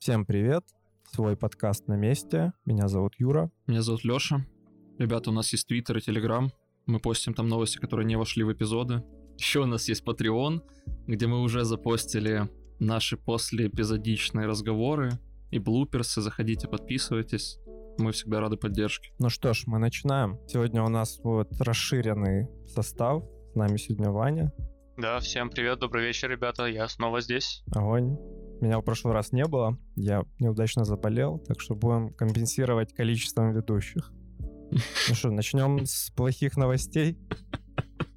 Всем привет! Свой подкаст на месте. Меня зовут Юра. Меня зовут Лёша. Ребята, у нас есть Твиттер и Телеграм. Мы постим там новости, которые не вошли в эпизоды. Еще у нас есть Patreon, где мы уже запостили наши послеэпизодичные разговоры и блуперсы. Заходите, подписывайтесь. Мы всегда рады поддержке. Ну что ж, мы начинаем. Сегодня у нас вот расширенный состав. С нами сегодня Ваня. Да, всем привет, добрый вечер, ребята. Я снова здесь. Огонь. Меня в прошлый раз не было. Я неудачно заболел, так что будем компенсировать количеством ведущих. Ну что, начнем с плохих новостей?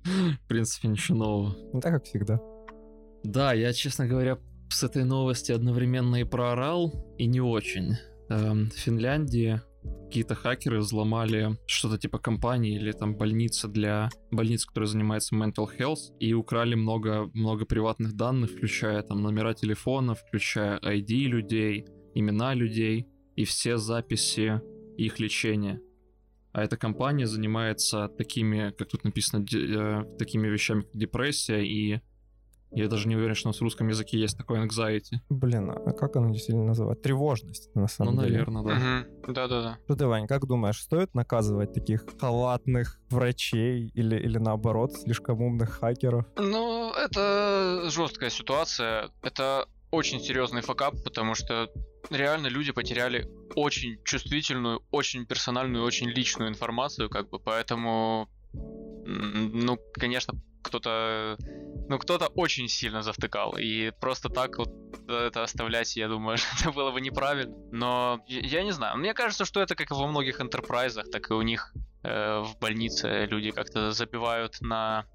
В принципе, ничего нового. Ну так, как всегда. Да, я, честно говоря, с этой новости одновременно и проорал, и не очень. Эм, в Финляндии какие-то хакеры взломали что-то типа компании или там больницы для больниц, которые занимаются mental health, и украли много, много приватных данных, включая там номера телефонов, включая ID людей, имена людей и все записи их лечения. А эта компания занимается такими, как тут написано, э, такими вещами, как депрессия и я даже не уверен, что у нас в русском языке есть такой anxiety. Блин, а как оно действительно называется? Тревожность, на самом ну, деле. наверное, да. Угу. Да-да-да. Что ты, Вань, как думаешь, стоит наказывать таких халатных врачей или, или наоборот, слишком умных хакеров? Ну, это жесткая ситуация. Это очень серьезный факап, потому что реально люди потеряли очень чувствительную, очень персональную, очень личную информацию, как бы, поэтому, ну, конечно, кто-то, ну, кто-то очень сильно завтыкал, и просто так вот это оставлять, я думаю, это было бы неправильно. Но я, не знаю, мне кажется, что это как и во многих энтерпрайзах, так и у них э, в больнице люди как-то забивают на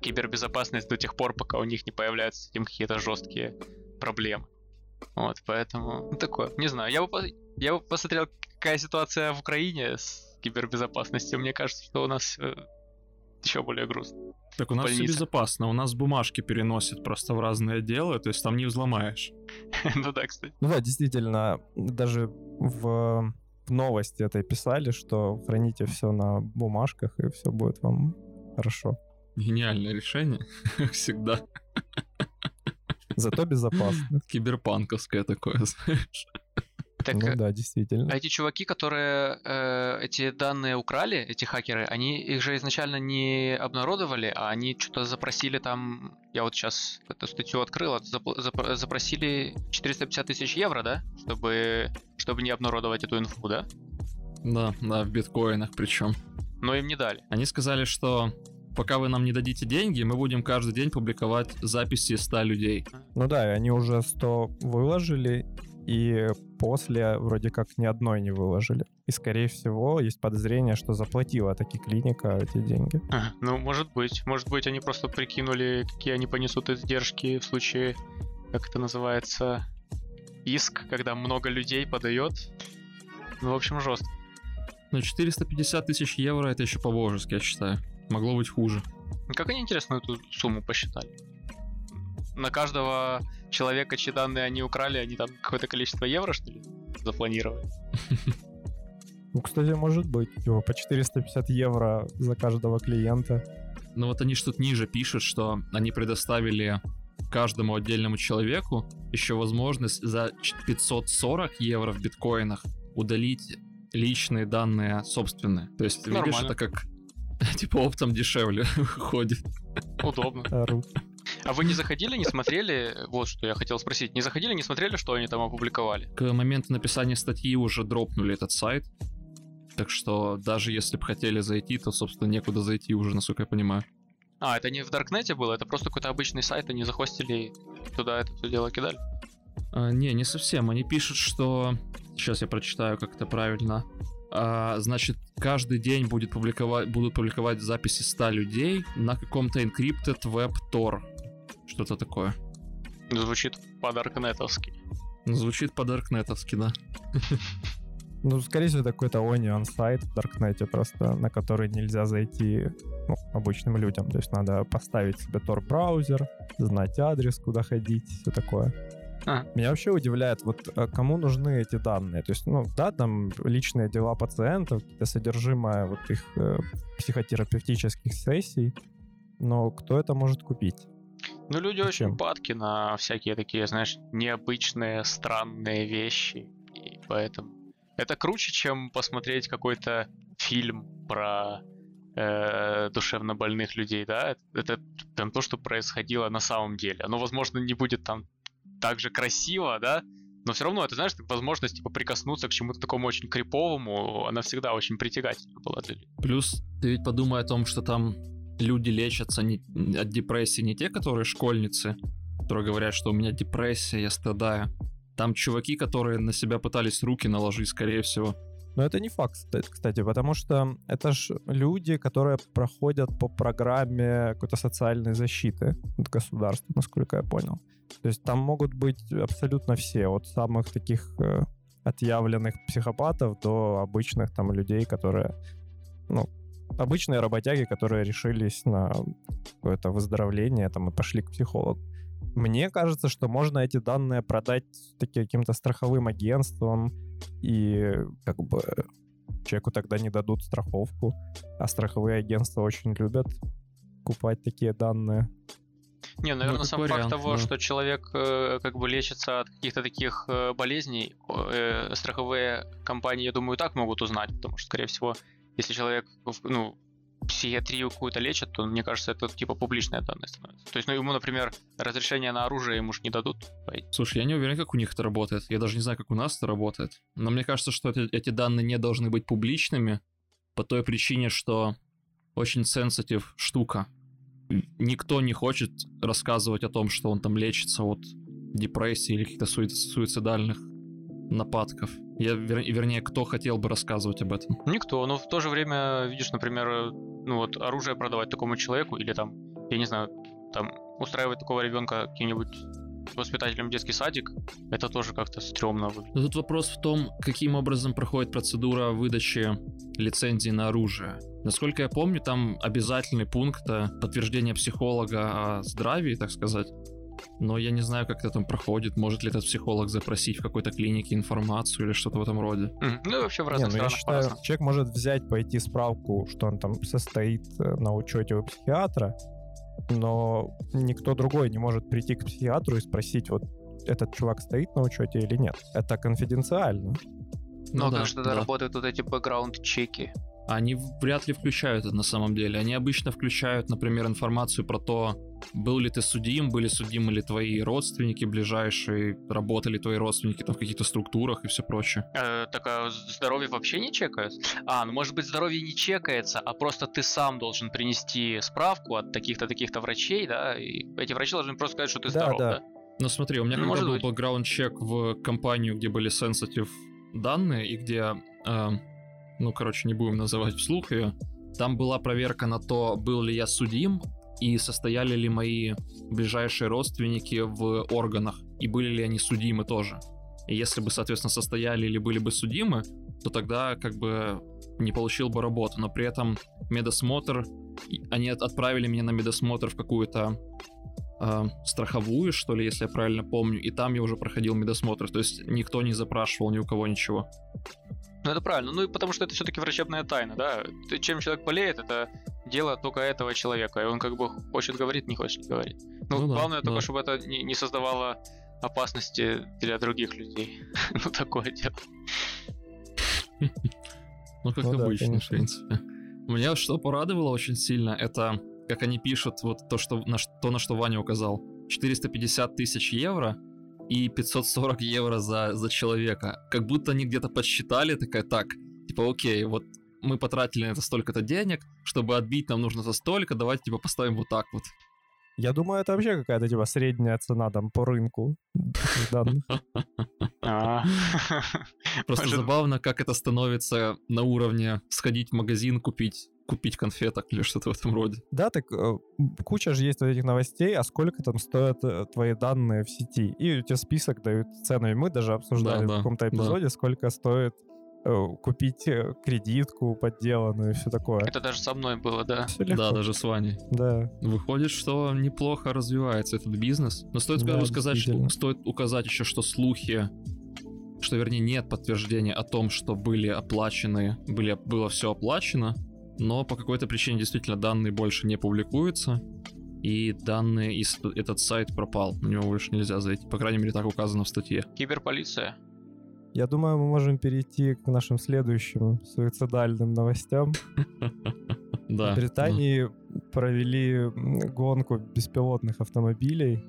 кибербезопасность до тех пор, пока у них не появляются с этим какие-то жесткие проблемы. Вот, поэтому ну, такое. Не знаю, я бы, я бы посмотрел, какая ситуация в Украине с кибербезопасностью. Мне кажется, что у нас э, еще более грустно. Так у нас все безопасно, у нас бумажки переносят просто в разные отделы, то есть там не взломаешь. ну да, кстати. Ну да, действительно, даже в, в новости это писали, что храните все на бумажках, и все будет вам хорошо. Гениальное решение, всегда. Зато безопасно. Киберпанковское такое, знаешь. Так, ну да, действительно. А эти чуваки, которые э, эти данные украли, эти хакеры, они их же изначально не обнародовали, а они что-то запросили там, я вот сейчас эту статью открыл, запросили 450 тысяч евро, да, чтобы, чтобы не обнародовать эту инфу, да? Да, да, в биткоинах причем. Но им не дали. Они сказали, что пока вы нам не дадите деньги, мы будем каждый день публиковать записи 100 людей. Ну да, и они уже 100 выложили, и после вроде как ни одной не выложили. И, скорее всего, есть подозрение, что заплатила таки клиника эти деньги. А, ну, может быть. Может быть, они просто прикинули, какие они понесут издержки в случае, как это называется, иск, когда много людей подает. Ну, в общем, жестко. Ну, 450 тысяч евро это еще по-божески, я считаю. Могло быть хуже. Как они, интересно, эту сумму посчитали? На каждого человека, чьи данные они украли, они там какое-то количество евро, что ли, запланировали. Ну, кстати, может быть. Его по 450 евро за каждого клиента. Ну вот они что-то ниже пишут, что они предоставили каждому отдельному человеку еще возможность за 540 евро в биткоинах удалить личные данные собственные. То есть, Нормально. видишь, это как типа оптом дешевле выходит. Удобно. А вы не заходили, не смотрели? Вот что я хотел спросить. Не заходили, не смотрели, что они там опубликовали? К моменту написания статьи уже дропнули этот сайт. Так что даже если бы хотели зайти, то, собственно, некуда зайти уже, насколько я понимаю. А, это не в Даркнете было? Это просто какой-то обычный сайт, они захостили и туда это все дело кидали? А, не, не совсем. Они пишут, что... Сейчас я прочитаю, как это правильно. А, значит, каждый день будет публиковать, будут публиковать записи 100 людей на каком-то encrypted web Tor. Что-то такое. Звучит подаркнетовски. Звучит подаркнетовски, да. Ну, скорее всего, это какой-то Onion сайт в Даркнете просто, на который нельзя зайти ну, обычным людям. То есть надо поставить себе Tor-браузер, знать адрес, куда ходить, все такое. А. Меня вообще удивляет, вот э, кому нужны эти данные. То есть, ну, да, там личные дела пациентов, какие-то содержимое вот их э, психотерапевтических сессий, но кто это может купить? Ну, люди Зачем? очень падки на всякие такие, знаешь, необычные, странные вещи. И поэтому это круче, чем посмотреть какой-то фильм про э, душевно больных людей, да? Это там то, что происходило на самом деле. Оно, возможно, не будет там так же красиво, да? Но все равно, это, знаешь, возможность типа, прикоснуться к чему-то такому очень криповому, она всегда очень притягательна была для людей. Плюс ты ведь подумай о том, что там люди лечатся не, от депрессии не те, которые школьницы, которые говорят, что у меня депрессия, я страдаю. Там чуваки, которые на себя пытались руки наложить, скорее всего. Но это не факт, кста- кстати, потому что это ж люди, которые проходят по программе какой-то социальной защиты от государства, насколько я понял. То есть там могут быть абсолютно все, от самых таких э, отъявленных психопатов до обычных там людей, которые, ну, обычные работяги, которые решились на какое-то выздоровление там и пошли к психологу. Мне кажется, что можно эти данные продать таки каким-то страховым агентствам, и как бы человеку тогда не дадут страховку, а страховые агентства очень любят покупать такие данные. Не, наверное, это сам вариант, факт того, да. что человек э, как бы лечится от каких-то таких э, болезней, э, страховые компании, я думаю, и так могут узнать, потому что, скорее всего, если человек, ну, психиатрию какую-то лечит, то, мне кажется, это типа публичные данные становятся. То есть, ну, ему, например, разрешение на оружие ему ж не дадут. Слушай, я не уверен, как у них это работает. Я даже не знаю, как у нас это работает. Но мне кажется, что это- эти данные не должны быть публичными по той причине, что очень сенситив штука. Никто не хочет рассказывать о том, что он там лечится от депрессии или каких-то суи- суицидальных нападков. Я, вер- вернее, кто хотел бы рассказывать об этом? Никто, но в то же время, видишь, например, э, ну вот оружие продавать такому человеку или там, я не знаю, там устраивать такого ребенка каким-нибудь воспитателем в детский садик, это тоже как-то стрёмно выглядит. Но тут вопрос в том, каким образом проходит процедура выдачи лицензии на оружие. Насколько я помню, там обязательный пункт э, подтверждения психолога о здравии, так сказать. Но я не знаю, как это там проходит. Может ли этот психолог запросить в какой-то клинике информацию или что-то в этом роде. Ну и вообще в Не, разных ну я странах считаю, по-разному. человек может взять, пойти справку, что он там состоит э, на учете у психиатра, но никто другой не может прийти к психиатру и спросить, вот этот чувак стоит на учете или нет. Это конфиденциально. Ну, а да, как же тогда да. работают вот эти бэкграунд-чеки? Они вряд ли включают это на самом деле. Они обычно включают, например, информацию про то, был ли ты судим, были судимы ли твои родственники ближайшие, работали твои родственники там в каких-то структурах и все прочее. Э, так а здоровье вообще не чекают? А, ну может быть здоровье не чекается, а просто ты сам должен принести справку от таких-то таких-то врачей, да, и эти врачи должны просто сказать, что ты Да, здоров, да. да? Ну смотри, у меня Ну, когда был быть. бэкграунд-чек в компанию, где были sensitive данные, и где, э, ну, короче, не будем называть вслух ее, там была проверка на то, был ли я судим, и состояли ли мои ближайшие родственники в органах, и были ли они судимы тоже. И если бы, соответственно, состояли или были бы судимы, то тогда как бы не получил бы работу. Но при этом медосмотр, они от- отправили меня на медосмотр в какую-то э, страховую, что ли, если я правильно помню, и там я уже проходил медосмотр. То есть никто не запрашивал ни у кого ничего. Ну это правильно, ну и потому что это все-таки врачебная тайна, да? Чем человек болеет, это дело только этого человека, и он как бы хочет говорить, не хочет говорить. Ну, Ну да, главное только, да. чтобы это не, не создавало опасности для других людей. ну такое дело. Ну, как Ну да, обычно, в принципе. Меня что порадовало очень сильно, это как они пишут вот то, что, на, ш- то, на что Ваня указал. 450 тысяч евро и 540 евро за, за человека. Как будто они где-то подсчитали, такая, так, типа, окей, вот мы потратили на это столько-то денег, чтобы отбить нам нужно за столько, давайте, типа, поставим вот так вот. Я думаю, это вообще какая-то типа средняя цена там по рынку. А. Просто забавно, как это становится на уровне сходить в магазин, купить, купить конфеток или что-то в этом роде. Да, так э, куча же есть вот этих новостей, а сколько там стоят э, твои данные в сети. И у тебя список дают цену. И мы даже обсуждали Да, в да, каком-то да. эпизоде, сколько стоит э, купить кредитку подделанную и все такое. Это даже со мной было, да. Да, даже с Ваней. Да. Выходит, что неплохо развивается этот бизнес. Но стоит Да, сказать, что стоит указать еще, что слухи, что вернее нет подтверждения о том, что были оплачены, были, было все оплачено, но по какой-то причине действительно данные больше не публикуются. и данные из этот сайт пропал. На него больше нельзя зайти. По крайней мере, так указано в статье. Киберполиция. Я думаю, мы можем перейти к нашим следующим суицидальным новостям. Да. В Британии провели гонку беспилотных автомобилей,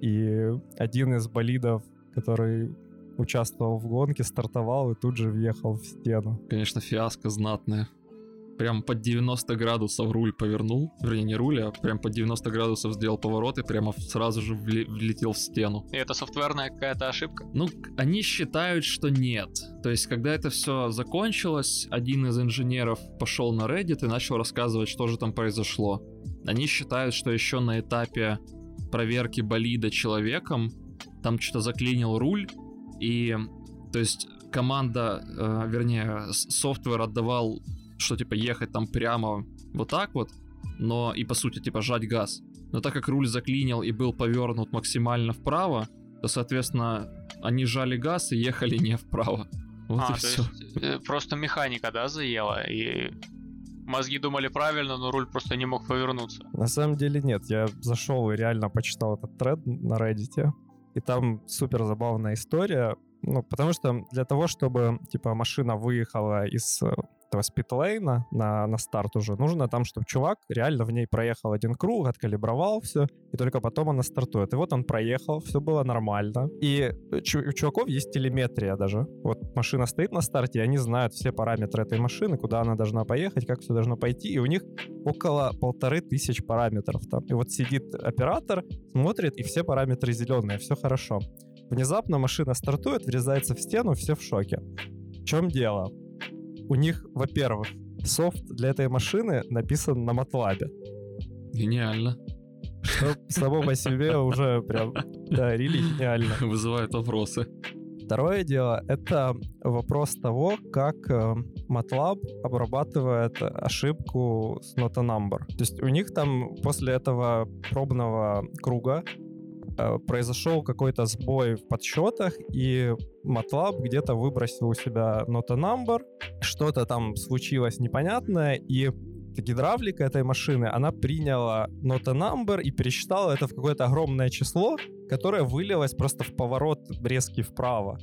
и один из болидов, который участвовал в гонке, стартовал и тут же въехал в стену. Конечно, фиаско знатное. Прям под 90 градусов руль повернул. Вернее, не руль, а прям под 90 градусов сделал поворот и прямо сразу же влетел в стену. И это софтверная какая-то ошибка? Ну, они считают, что нет. То есть, когда это все закончилось, один из инженеров пошел на Reddit и начал рассказывать, что же там произошло. Они считают, что еще на этапе проверки болида человеком там что-то заклинил руль, и, то есть, команда, э, вернее, софтвер отдавал, что, типа, ехать там прямо вот так вот, но и, по сути, типа, жать газ. Но так как руль заклинил и был повернут максимально вправо, то, соответственно, они жали газ и ехали не вправо. Вот а, и то все. есть э, просто механика, да, заела, и мозги думали правильно, но руль просто не мог повернуться. На самом деле нет, я зашел и реально почитал этот тред на Reddit, и там супер забавная история, ну, потому что для того, чтобы, типа, машина выехала из э, этого спитлейна на, на старт уже, нужно там, чтобы чувак реально в ней проехал один круг, откалибровал все, и только потом она стартует. И вот он проехал, все было нормально. И чу- у чуваков есть телеметрия даже. Вот машина стоит на старте, и они знают все параметры этой машины, куда она должна поехать, как все должно пойти, и у них около полторы тысяч параметров там. И вот сидит оператор, смотрит, и все параметры зеленые, все хорошо. Внезапно машина стартует, врезается в стену, все в шоке. В чем дело? У них, во-первых, софт для этой машины написан на MATLAB. Гениально. Что само по себе уже прям, да, рили гениально. Вызывает вопросы. Второе дело — это вопрос того, как э, MATLAB обрабатывает ошибку с not a number. То есть у них там после этого пробного круга произошел какой-то сбой в подсчетах, и MATLAB где-то выбросил у себя not a number, что-то там случилось непонятное, и гидравлика этой машины, она приняла not a number и пересчитала это в какое-то огромное число, которое вылилось просто в поворот резкий вправо.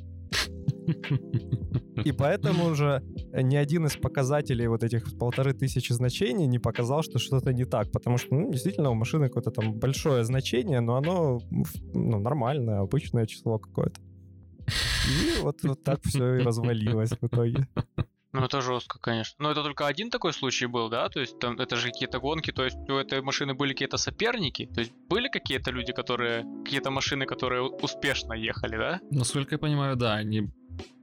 И поэтому уже ни один из показателей вот этих полторы тысячи значений не показал, что что-то не так. Потому что, ну, действительно, у машины какое-то там большое значение, но оно ну, нормальное, обычное число какое-то. И вот, вот так все и развалилось в итоге. Ну, это жестко, конечно. Но это только один такой случай был, да? То есть там это же какие-то гонки, то есть у этой машины были какие-то соперники, то есть были какие-то люди, которые, какие-то машины, которые успешно ехали, да? Насколько я понимаю, да, они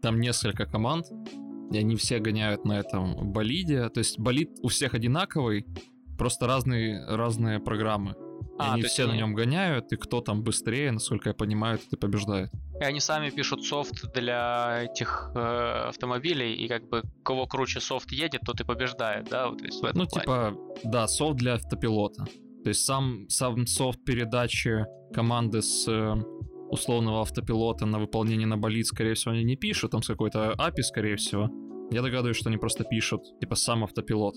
там несколько команд, и они все гоняют на этом болиде. То есть болид у всех одинаковый, просто разные, разные программы. И А, они то есть все на нем гоняют, и кто там быстрее, насколько я понимаю, тот и побеждает. И они сами пишут софт для этих э, автомобилей, и как бы кого круче софт едет, тот и побеждает, да? Вот, есть Ну, плане. типа, да, софт для автопилота. То есть сам, сам софт передачи команды с э, условного автопилота на выполнение на болид, скорее всего, они не пишут, там с какой-то API, скорее всего. Я догадываюсь, что они просто пишут, типа, сам автопилот.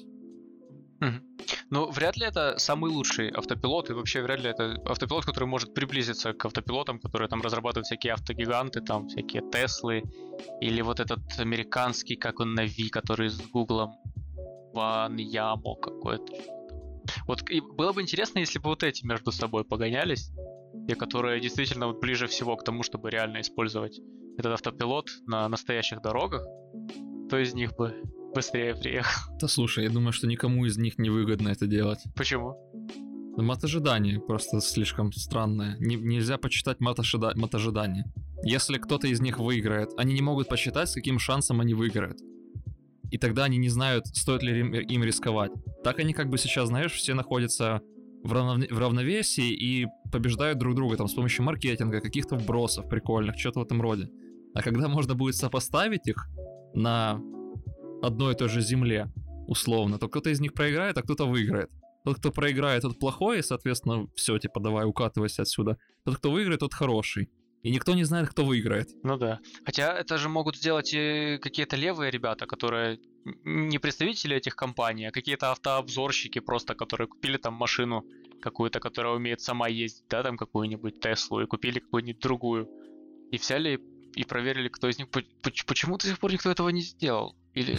Ну, вряд ли это самый лучший автопилот, и вообще вряд ли это автопилот, который может приблизиться к автопилотам, которые там разрабатывают всякие автогиганты, там всякие Теслы, или вот этот американский, как он, Нави, который с Гуглом, Ван Ямо какой-то. Вот и было бы интересно, если бы вот эти между собой погонялись, те, которые действительно вот ближе всего к тому, чтобы реально использовать этот автопилот на настоящих дорогах, кто из них бы быстрее приехал. Да слушай, я думаю, что никому из них не выгодно это делать. Почему? Ну, Мат ожидания просто слишком странное. Не- нельзя почитать мат, ожида- мат ожидания. Если кто-то из них выиграет, они не могут посчитать, с каким шансом они выиграют. И тогда они не знают, стоит ли им, им рисковать. Так они как бы сейчас, знаешь, все находятся в, равнов- в равновесии и побеждают друг друга там с помощью маркетинга, каких-то вбросов прикольных, что-то в этом роде. А когда можно будет сопоставить их на одной и той же земле, условно, то кто-то из них проиграет, а кто-то выиграет. Тот, кто проиграет, тот плохой, и, соответственно, все, типа, давай, укатывайся отсюда. Тот, кто выиграет, тот хороший. И никто не знает, кто выиграет. Ну да. Хотя это же могут сделать и какие-то левые ребята, которые не представители этих компаний, а какие-то автообзорщики просто, которые купили там машину какую-то, которая умеет сама ездить, да, там какую-нибудь Теслу, и купили какую-нибудь другую. И взяли и проверили, кто из них... Почему до сих пор никто этого не сделал? Или...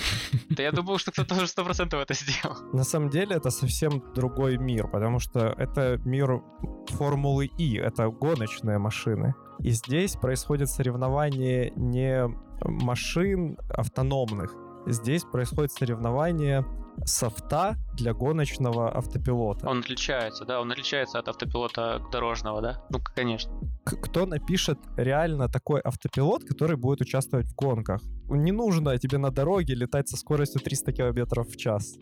Да я думал, что кто-то уже 100% это сделал. На самом деле это совсем другой мир, потому что это мир Формулы И, это гоночные машины. И здесь происходит соревнование не машин автономных, здесь происходит соревнование софта для гоночного автопилота. Он отличается, да, он отличается от автопилота дорожного, да? Ну, конечно. Кто напишет реально такой автопилот, который будет участвовать в гонках? Не нужно тебе на дороге летать со скоростью 300 км в час.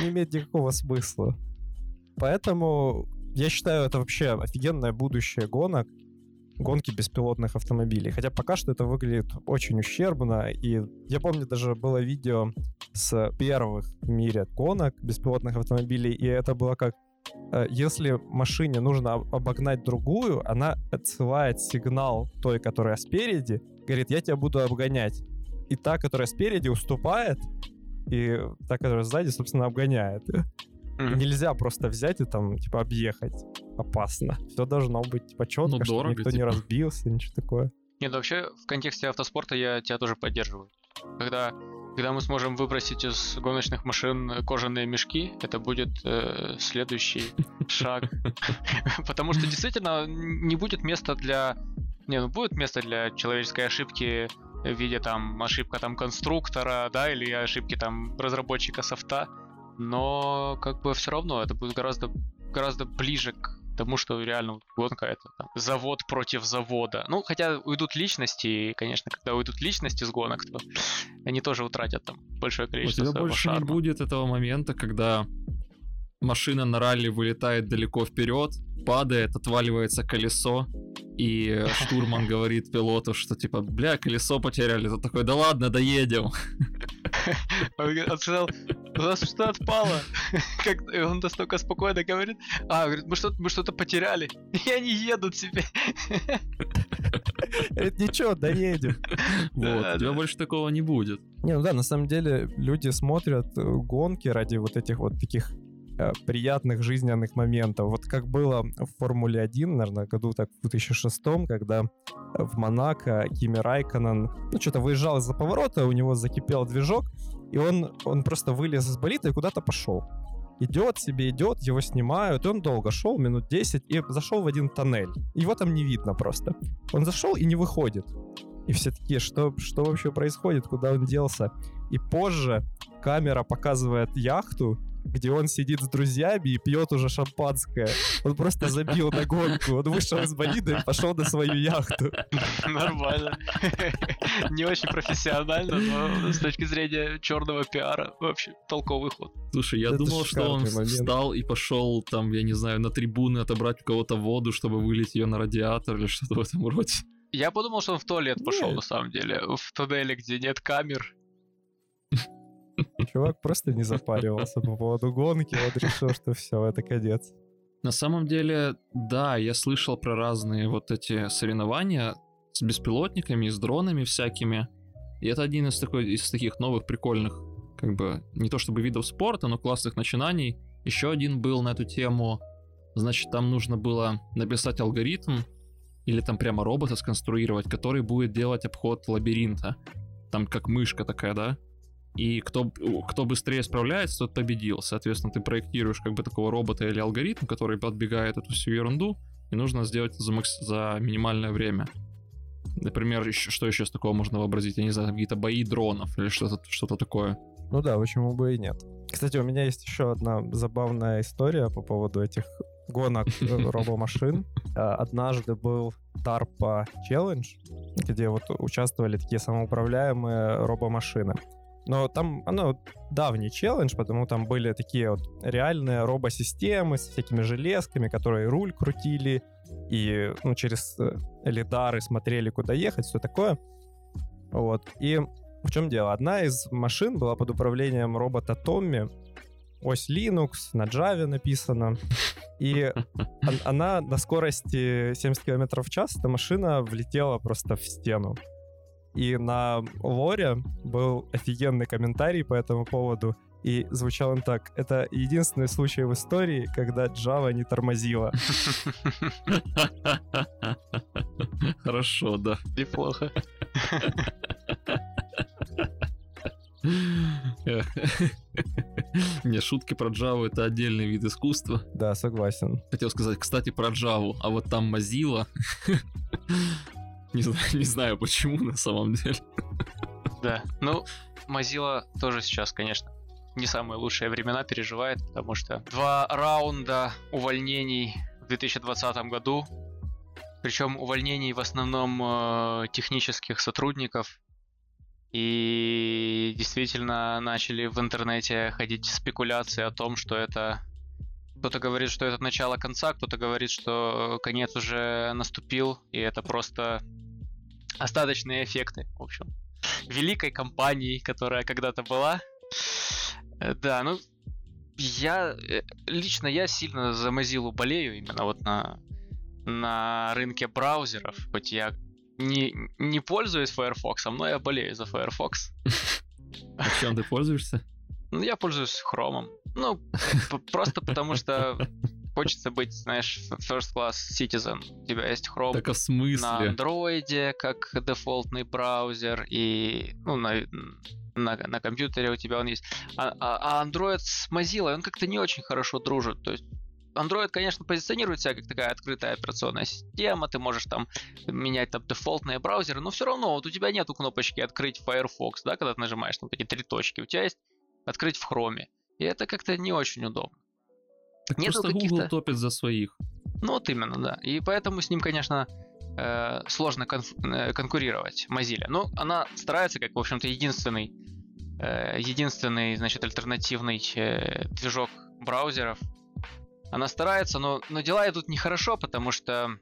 Не имеет никакого смысла. Поэтому я считаю, это вообще офигенное будущее гонок гонки беспилотных автомобилей. Хотя пока что это выглядит очень ущербно. И я помню, даже было видео с первых в мире гонок беспилотных автомобилей, и это было как э, если машине нужно обогнать другую, она отсылает сигнал той, которая спереди, говорит, я тебя буду обгонять. И та, которая спереди, уступает, и та, которая сзади, собственно, обгоняет. Mm-hmm. Нельзя просто взять и там, типа, объехать. Опасно. Все должно быть типа четко, ну, чтобы никто типа. не разбился, ничего такое. Нет, вообще, в контексте автоспорта я тебя тоже поддерживаю. Когда, когда мы сможем выбросить из гоночных машин кожаные мешки, это будет э, следующий шаг. Потому что действительно не будет места для... Не, ну будет место для человеческой ошибки в виде там ошибка там конструктора, да, или ошибки там разработчика софта но как бы все равно это будет гораздо, гораздо ближе к тому, что реально гонка это там, завод против завода. Ну, хотя уйдут личности, и, конечно, когда уйдут личности с гонок, то они тоже утратят там большое количество У тебя больше шарма. не будет этого момента, когда машина на ралли вылетает далеко вперед, падает, отваливается колесо, и штурман говорит пилоту, что типа, бля, колесо потеряли. Тот такой, да ладно, доедем. Он сказал, у нас что отпало. Как он настолько спокойно говорит, а, говорит, мы что-то, мы что-то потеряли. И они едут себе. Это ничего, доедем. Вот, у тебя больше такого не будет. Не, ну да, на самом деле люди смотрят э, гонки ради вот этих вот таких приятных жизненных моментов. Вот как было в Формуле 1, наверное, году так в 2006, когда в Монако Кими Райконен, ну, что-то выезжал из-за поворота, у него закипел движок, и он, он просто вылез из болита и куда-то пошел. Идет себе, идет, его снимают, и он долго шел, минут 10, и зашел в один тоннель. Его там не видно просто. Он зашел и не выходит. И все такие, что, что вообще происходит, куда он делся? И позже камера показывает яхту, где он сидит с друзьями и пьет уже шампанское. Он просто забил на гонку. Он вышел из болида и пошел на свою яхту. Нормально. Не очень профессионально, но с точки зрения черного пиара вообще толковый ход. Слушай, я думал, что он встал и пошел там, я не знаю, на трибуны отобрать у кого-то воду, чтобы вылить ее на радиатор или что-то в этом роде. Я подумал, что он в туалет пошел, на самом деле. В туннеле, где нет камер, Чувак просто не запаривался по поводу гонки, вот решил, что все, это конец. На самом деле, да, я слышал про разные вот эти соревнования с беспилотниками, с дронами всякими. И это один из, такой, из таких новых прикольных, как бы, не то чтобы видов спорта, но классных начинаний. Еще один был на эту тему. Значит, там нужно было написать алгоритм, или там прямо робота сконструировать, который будет делать обход лабиринта. Там как мышка такая, да? И кто, кто быстрее справляется, тот победил. Соответственно, ты проектируешь как бы такого робота или алгоритм, который подбегает эту всю ерунду, и нужно сделать за, макс... за минимальное время. Например, еще, что еще с такого можно вообразить? Я не знаю, какие-то бои дронов или что-то что такое. Ну да, почему бы и нет. Кстати, у меня есть еще одна забавная история по поводу этих гонок э, робомашин. А, однажды был DARPA Challenge, где вот участвовали такие самоуправляемые робомашины. Но там, оно давний челлендж, потому там были такие вот реальные робосистемы с всякими железками, которые руль крутили, и ну, через э, лидары смотрели, куда ехать, все такое. Вот. И в чем дело? Одна из машин была под управлением робота Томми, ось Linux, на Java написана. И она на скорости 70 км в час, эта машина влетела просто в стену. И на лоре был офигенный комментарий по этому поводу. И звучал он так. Это единственный случай в истории, когда Java не тормозила. Хорошо, да. Неплохо. Не, шутки про Java это отдельный вид искусства. Да, согласен. Хотел сказать, кстати, про Java, а вот там Mozilla. Не знаю, не знаю почему на самом деле. Да, ну, Mozilla тоже сейчас, конечно, не самые лучшие времена переживает, потому что два раунда увольнений в 2020 году, причем увольнений в основном э, технических сотрудников, и действительно начали в интернете ходить спекуляции о том, что это кто-то говорит, что это начало конца, кто-то говорит, что конец уже наступил, и это просто остаточные эффекты, в общем, великой компании, которая когда-то была. Э, да, ну, я э, лично я сильно за Mozilla болею именно вот на на рынке браузеров, хоть я не, не пользуюсь Firefox, но я болею за Firefox. А чем ты пользуешься? Ну, я пользуюсь Chrome. Ну, просто потому что хочется быть, знаешь, first class citizen. У тебя есть Chrome так, а смысле? на андроиде как дефолтный браузер, и ну, на, на, на компьютере у тебя он есть. А, а, а Android с Mozilla, он как-то не очень хорошо дружит. То есть Android, конечно, позиционирует себя как такая открытая операционная система, ты можешь там менять там дефолтные браузеры, но все равно вот у тебя нету кнопочки «Открыть Firefox», да, когда ты нажимаешь на вот эти три точки, у тебя есть «Открыть в Chrome». И это как-то не очень удобно. Так Нету просто Google топит за своих. Ну вот именно, да. И поэтому с ним, конечно, э, сложно конф- э, конкурировать Mozilla. Но она старается, как, в общем-то, единственный, э, единственный, значит, альтернативный движок браузеров она старается, но, но дела идут нехорошо, потому что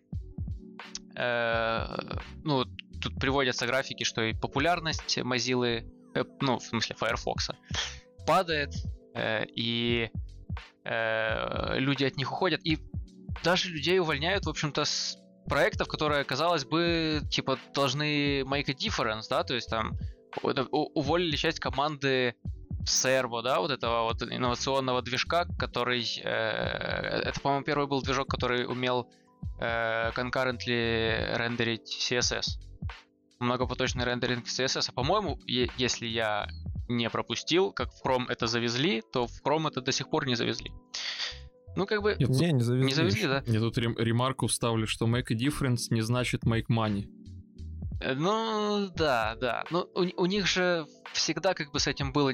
э, ну, тут приводятся графики, что и популярность Mozilla, э, ну, в смысле Firefox, падает, э, и э, люди от них уходят. И даже людей увольняют, в общем-то, с проектов, которые, казалось бы, типа, должны make a difference, да, то есть там уволили часть команды серво, да, вот этого вот инновационного движка, который... Э, это, по-моему, первый был движок, который умел э, concurrently рендерить CSS. Многопоточный рендеринг CSS. А по-моему, если я не пропустил, как в Chrome это завезли, то в Chrome это до сих пор не завезли. Ну, как бы... Нет, не, не завезли. Не завезли, да? Мне тут ремарку вставлю, что make a difference не значит make money. Э, ну, да, да. Ну, у, у них же всегда как бы с этим было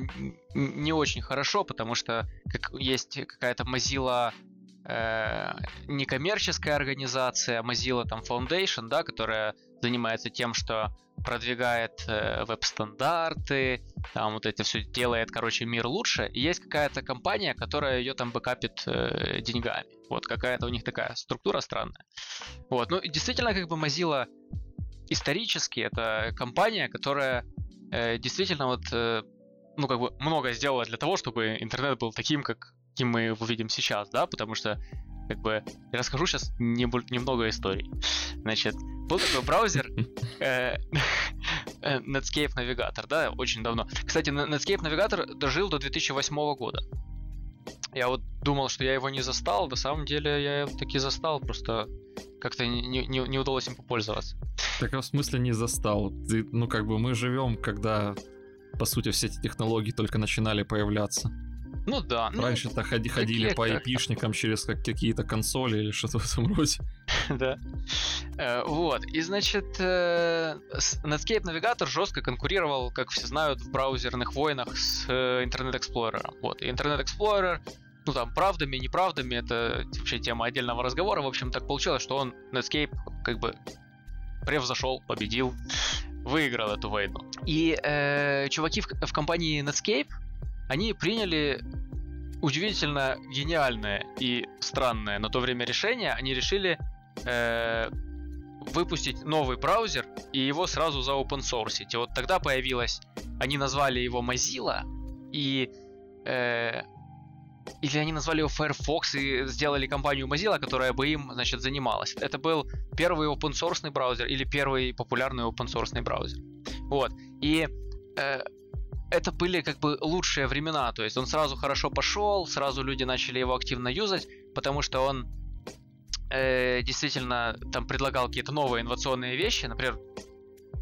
не очень хорошо, потому что как есть какая-то Mozilla э, некоммерческая организация, Mozilla там Foundation, да, которая занимается тем, что продвигает э, веб-стандарты, там вот это все делает, короче, мир лучше. И есть какая-то компания, которая ее там бэкапит э, деньгами. Вот какая-то у них такая структура странная. Вот, ну действительно, как бы Mozilla исторически это компания, которая э, действительно вот, э, ну, как бы много сделала для того, чтобы интернет был таким, как, каким мы его видим сейчас, да, потому что как бы я расскажу сейчас не, немного историй. Значит, был такой браузер э, э, Netscape Navigator, да, очень давно. Кстати, Netscape Navigator дожил до 2008 года. Я вот думал, что я его не застал, на самом деле я его таки застал, просто как-то не, не, не удалось им попользоваться. Так а в смысле не застал? Ты, ну как бы мы живем, когда по сути все эти технологии только начинали появляться. Ну да. Ну, Раньше-то ходи, ходили по айпишникам через как, какие-то консоли или что-то в этом роде. да. Э, вот. И значит, э, Netscape Navigator жестко конкурировал, как все знают, в браузерных войнах с э, Internet Explorer. Вот. И Internet Explorer ну там правдами, неправдами, это вообще тема отдельного разговора. В общем, так получилось, что он Netscape как бы превзошел, победил, выиграл эту войну. И э, чуваки в, в компании Netscape, они приняли удивительно гениальное и странное на то время решение. Они решили э, выпустить новый браузер и его сразу за open source. И вот тогда появилась, они назвали его Mozilla, и э, или они назвали его Firefox и сделали компанию Mozilla, которая бы им, значит, занималась. Это был первый open source браузер или первый популярный open source браузер. Вот. И э, это были как бы лучшие времена. То есть он сразу хорошо пошел, сразу люди начали его активно юзать, потому что он э, действительно там предлагал какие-то новые инновационные вещи. Например,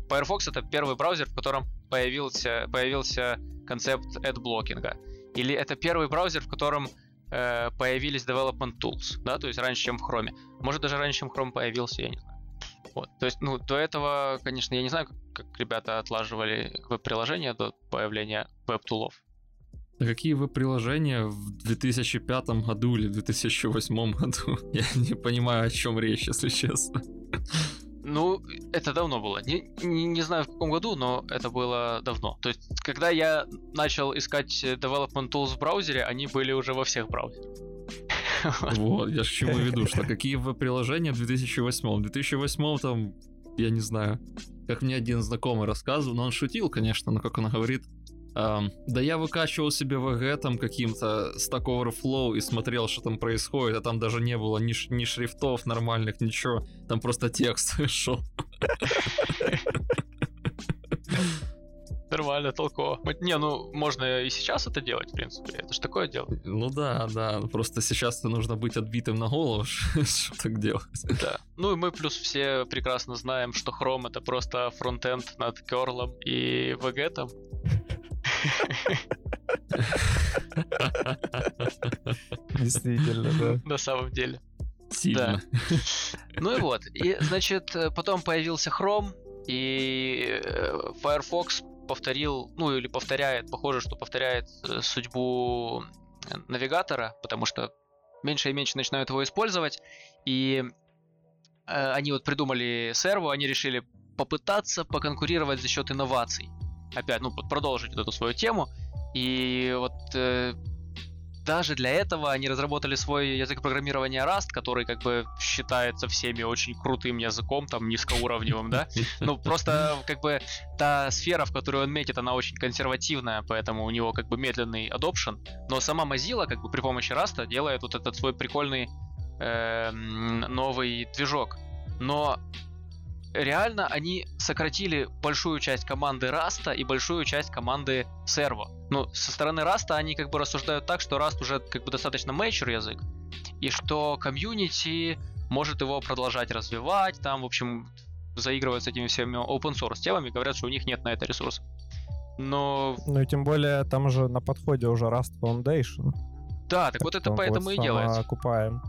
Firefox это первый браузер, в котором появился, появился концепт ad-блокинга. Или это первый браузер, в котором э, появились development tools, да, то есть раньше, чем в Chrome. Может, даже раньше, чем Chrome появился, я не знаю. Вот. То есть, ну, до этого, конечно, я не знаю, как, как ребята отлаживали веб-приложения до появления веб-тулов. А какие веб-приложения в 2005 году или 2008 году? Я не понимаю, о чем речь, если честно. Ну, это давно было. Не, не, не знаю в каком году, но это было давно. То есть, когда я начал искать development tools в браузере, они были уже во всех браузерах. Вот, я к чему веду, что какие веб-приложения в 2008 В 2008 там, я не знаю, как мне один знакомый рассказывал, но он шутил, конечно, но как он говорит, Um, да я выкачивал себе VG там каким-то Stack Overflow и смотрел, что там происходит, а там даже не было ни, ни шрифтов нормальных, ничего, там просто текст шел. Нормально, толково. Не, ну, можно и сейчас это делать, в принципе. Это же такое дело. Ну да, да. Просто сейчас нужно быть отбитым на голову, что так делать. Да. Ну и мы плюс все прекрасно знаем, что Chrome это просто фронтенд над керлом и VG там. Действительно, да. На самом деле. Сильно. Да. Ну и вот. И, значит, потом появился Chrome, и э, Firefox повторил, ну или повторяет, похоже, что повторяет э, судьбу навигатора, потому что меньше и меньше начинают его использовать, и э, они вот придумали серву, они решили попытаться поконкурировать за счет инноваций опять, ну, продолжить вот эту свою тему. И вот э, даже для этого они разработали свой язык программирования Rust, который как бы считается всеми очень крутым языком, там низкоуровневым, да. Ну просто как бы та сфера, в которую он метит, она очень консервативная, поэтому у него как бы медленный adoption. Но сама Mozilla как бы при помощи Rust делает вот этот свой прикольный э, новый движок. Но реально они сократили большую часть команды Раста и большую часть команды Servo. Ну, со стороны Раста они как бы рассуждают так, что Rust уже как бы достаточно mature язык, и что комьюнити может его продолжать развивать, там, в общем, заигрывают с этими всеми open source темами, говорят, что у них нет на это ресурсов. Но... Ну и тем более там же на подходе уже Rust Foundation. Да, так вот это поэтому и делается. Окупаем.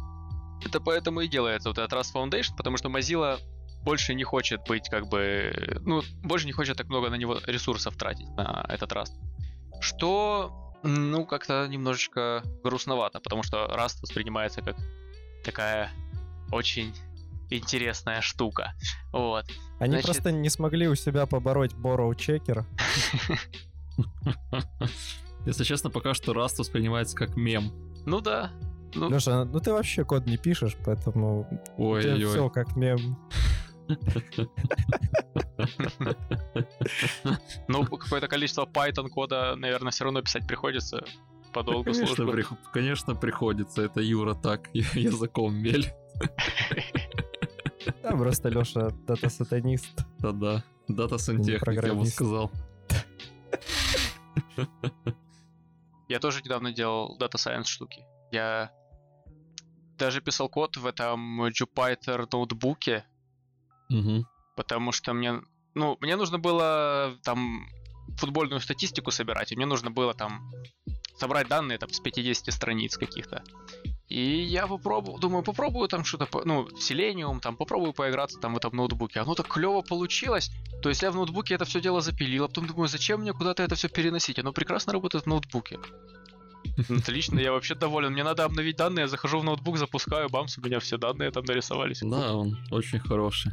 Это поэтому и делается вот этот Rust Foundation, потому что Mozilla больше не хочет быть как бы... Ну, больше не хочет так много на него ресурсов тратить на этот Rust. Что, ну, как-то немножечко грустновато, потому что Rust воспринимается как такая очень интересная штука. Вот. Они Значит... просто не смогли у себя побороть Borrow Checker. Если честно, пока что Rust воспринимается как мем. Ну да. Ну... Леша, ну ты вообще код не пишешь, поэтому ой, ой. все как мем. Ну, какое-то количество Python кода, наверное, все равно писать приходится по долгу конечно, службы. При, конечно, приходится. Это Юра так языком мель. Да, просто Леша дата-сатанист. Да-да, дата-сантехник, я бы сказал. Я тоже недавно делал дата Science штуки. Я даже писал код в этом Jupyter ноутбуке, Угу. Потому что мне, ну, мне нужно было там футбольную статистику собирать, и мне нужно было там собрать данные там с 50 страниц каких-то. И я попробовал, думаю, попробую там что-то, ну, Selenium, там, попробую поиграться там в этом ноутбуке. Оно так клево получилось. То есть я в ноутбуке это все дело запилил, а потом думаю, зачем мне куда-то это все переносить? Оно прекрасно работает в ноутбуке. Отлично, я вообще доволен. Мне надо обновить данные, я захожу в ноутбук, запускаю, бамс, у меня все данные там нарисовались. Да, он очень хороший.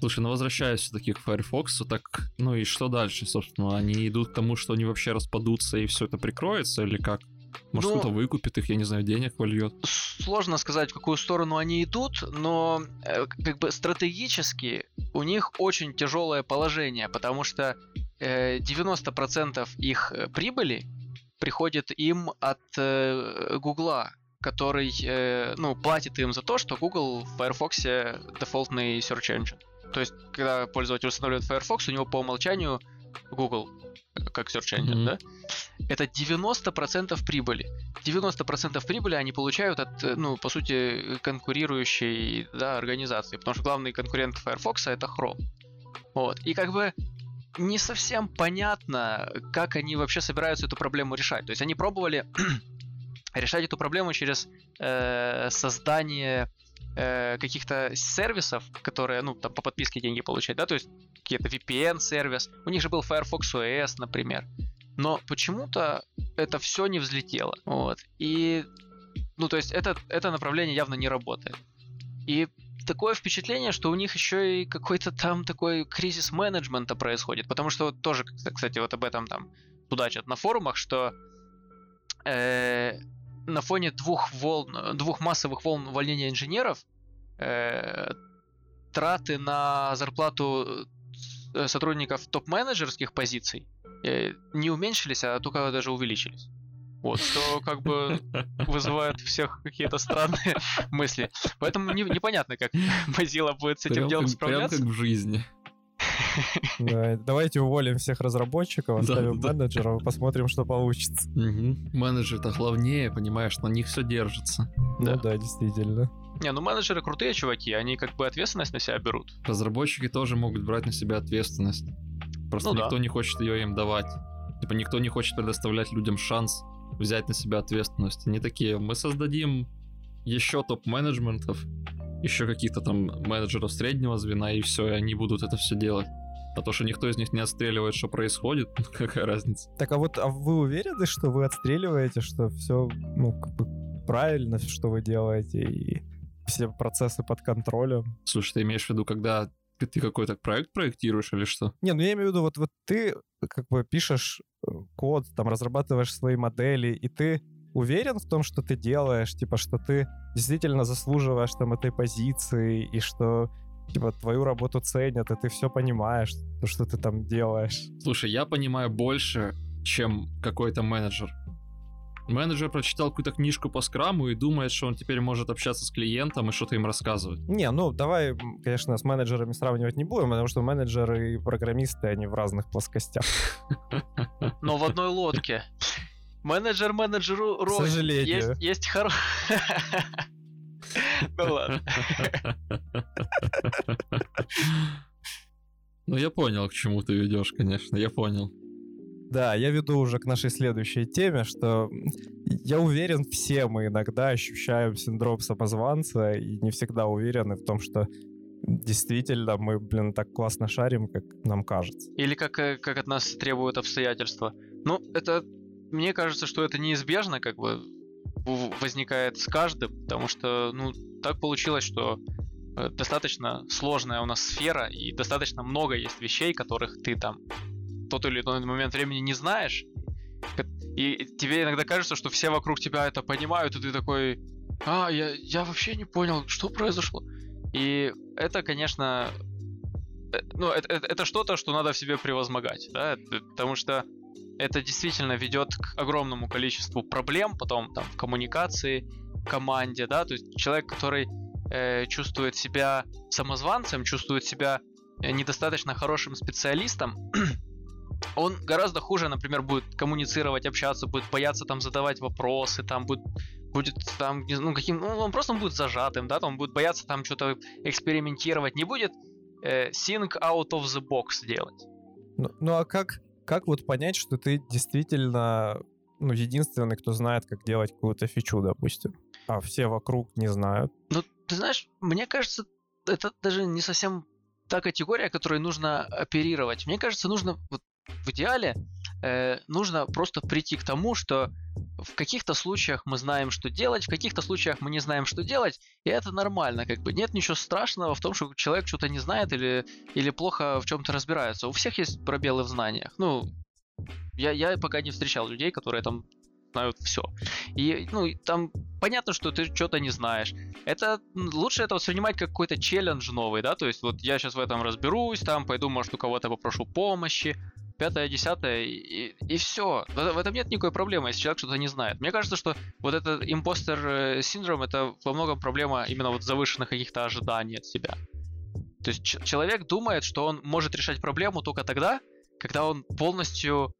Слушай, ну возвращаясь все-таки к Firefox, так, ну и что дальше, собственно? Они идут к тому, что они вообще распадутся и все это прикроется, или как? Может, ну, кто-то выкупит их, я не знаю, денег вольет. Сложно сказать, в какую сторону они идут, но э, как бы стратегически у них очень тяжелое положение, потому что э, 90% их э, прибыли приходит им от э, Гугла, который э, ну, платит им за то, что Google в Firefox дефолтный search engine. То есть, когда пользователь устанавливает Firefox, у него по умолчанию Google как Search Engine, mm-hmm. да? Это 90% прибыли. 90% прибыли они получают от, ну, по сути, конкурирующей да, организации. Потому что главный конкурент Firefox это Chrome. Вот. И как бы не совсем понятно, как они вообще собираются эту проблему решать. То есть они пробовали решать эту проблему через э, создание э, каких-то сервисов, которые, ну, там по подписке деньги получать, да, то есть какие-то VPN-сервис. У них же был Firefox OS, например. Но почему-то это все не взлетело. Вот. И, ну, то есть это, это направление явно не работает. И такое впечатление, что у них еще и какой-то там такой кризис менеджмента происходит. Потому что вот тоже, кстати, вот об этом там судачат на форумах, что э, на фоне двух волн, двух массовых волн увольнения инженеров э, траты на зарплату сотрудников топ-менеджерских позиций э, не уменьшились, а только даже увеличились. Вот, что как бы вызывает всех какие-то странные мысли. Поэтому не, непонятно, как Mozilla будет с этим прям делом как, справляться. Прям как в жизни. Да, давайте уволим всех разработчиков, оставим да, менеджеров и посмотрим, что получится. Угу. Менеджер-то главнее, понимаешь, на них все держится. Да. Ну да, действительно. Не, ну менеджеры крутые чуваки, они как бы ответственность на себя берут. Разработчики тоже могут брать на себя ответственность. Просто ну, никто да. не хочет ее им давать. Типа никто не хочет предоставлять людям шанс взять на себя ответственность. Они такие, мы создадим еще топ-менеджментов, еще каких-то там менеджеров среднего звена, и все, и они будут это все делать. А то, что никто из них не отстреливает, что происходит, какая разница? Так, а вот а вы уверены, что вы отстреливаете, что все, ну, как бы правильно, что вы делаете, и все процессы под контролем? Слушай, ты имеешь в виду, когда ты, ты какой-то проект проектируешь или что? Не, ну я имею в виду, вот, вот ты как бы пишешь э, код, там разрабатываешь свои модели, и ты уверен в том, что ты делаешь, типа, что ты действительно заслуживаешь там этой позиции, и что типа, твою работу ценят, и ты все понимаешь, то, что ты там делаешь. Слушай, я понимаю больше, чем какой-то менеджер. Менеджер прочитал какую-то книжку по скраму и думает, что он теперь может общаться с клиентом и что-то им рассказывать. Не, ну давай, конечно, с менеджерами сравнивать не будем, потому что менеджеры и программисты, они в разных плоскостях. Но в одной лодке. Менеджер менеджеру роль. К сожалению. Есть, есть хороший... Ну ладно. Ну я понял, к чему ты ведешь, конечно, я понял. Да, я веду уже к нашей следующей теме, что я уверен, все мы иногда ощущаем синдром самозванца и не всегда уверены в том, что действительно мы, блин, так классно шарим, как нам кажется. Или как, э, как от нас требуют обстоятельства. Ну, это, мне кажется, что это неизбежно, как бы, возникает с каждым, потому что, ну, так получилось, что э, достаточно сложная у нас сфера, и достаточно много есть вещей, которых ты там тот или иной момент времени не знаешь. И тебе иногда кажется, что все вокруг тебя это понимают, и ты такой, а, я, я вообще не понял, что произошло. И это, конечно, э, ну, это, это, это что-то, что надо в себе превозмогать, да, потому что это действительно ведет к огромному количеству проблем потом там в коммуникации, команде, да, то есть человек, который э, чувствует себя самозванцем, чувствует себя э, недостаточно хорошим специалистом, он гораздо хуже, например, будет коммуницировать, общаться, будет бояться там задавать вопросы, там будет будет там, ну, каким, ну, он просто будет зажатым, да, он будет бояться там что-то экспериментировать, не будет э, think out of the box делать. Ну, ну а как как вот понять, что ты действительно ну, единственный, кто знает, как делать какую-то фичу, допустим, а все вокруг не знают? Ну, ты знаешь, мне кажется, это даже не совсем та категория, которой нужно оперировать. Мне кажется, нужно вот в идеале э, нужно просто прийти к тому, что в каких-то случаях мы знаем, что делать, в каких-то случаях мы не знаем, что делать, и это нормально, как бы нет ничего страшного в том, что человек что-то не знает или, или плохо в чем-то разбирается. У всех есть пробелы в знаниях. Ну, я, я пока не встречал людей, которые там знают все. И, ну, там понятно, что ты что-то не знаешь. Это лучше это воспринимать как какой-то челлендж новый, да, то есть вот я сейчас в этом разберусь, там пойду, может, у кого-то попрошу помощи, пятое, десятое, и, и все. В, этом нет никакой проблемы, если человек что-то не знает. Мне кажется, что вот этот импостер э, синдром это во многом проблема именно вот завышенных каких-то ожиданий от себя. То есть человек думает, что он может решать проблему только тогда, когда он полностью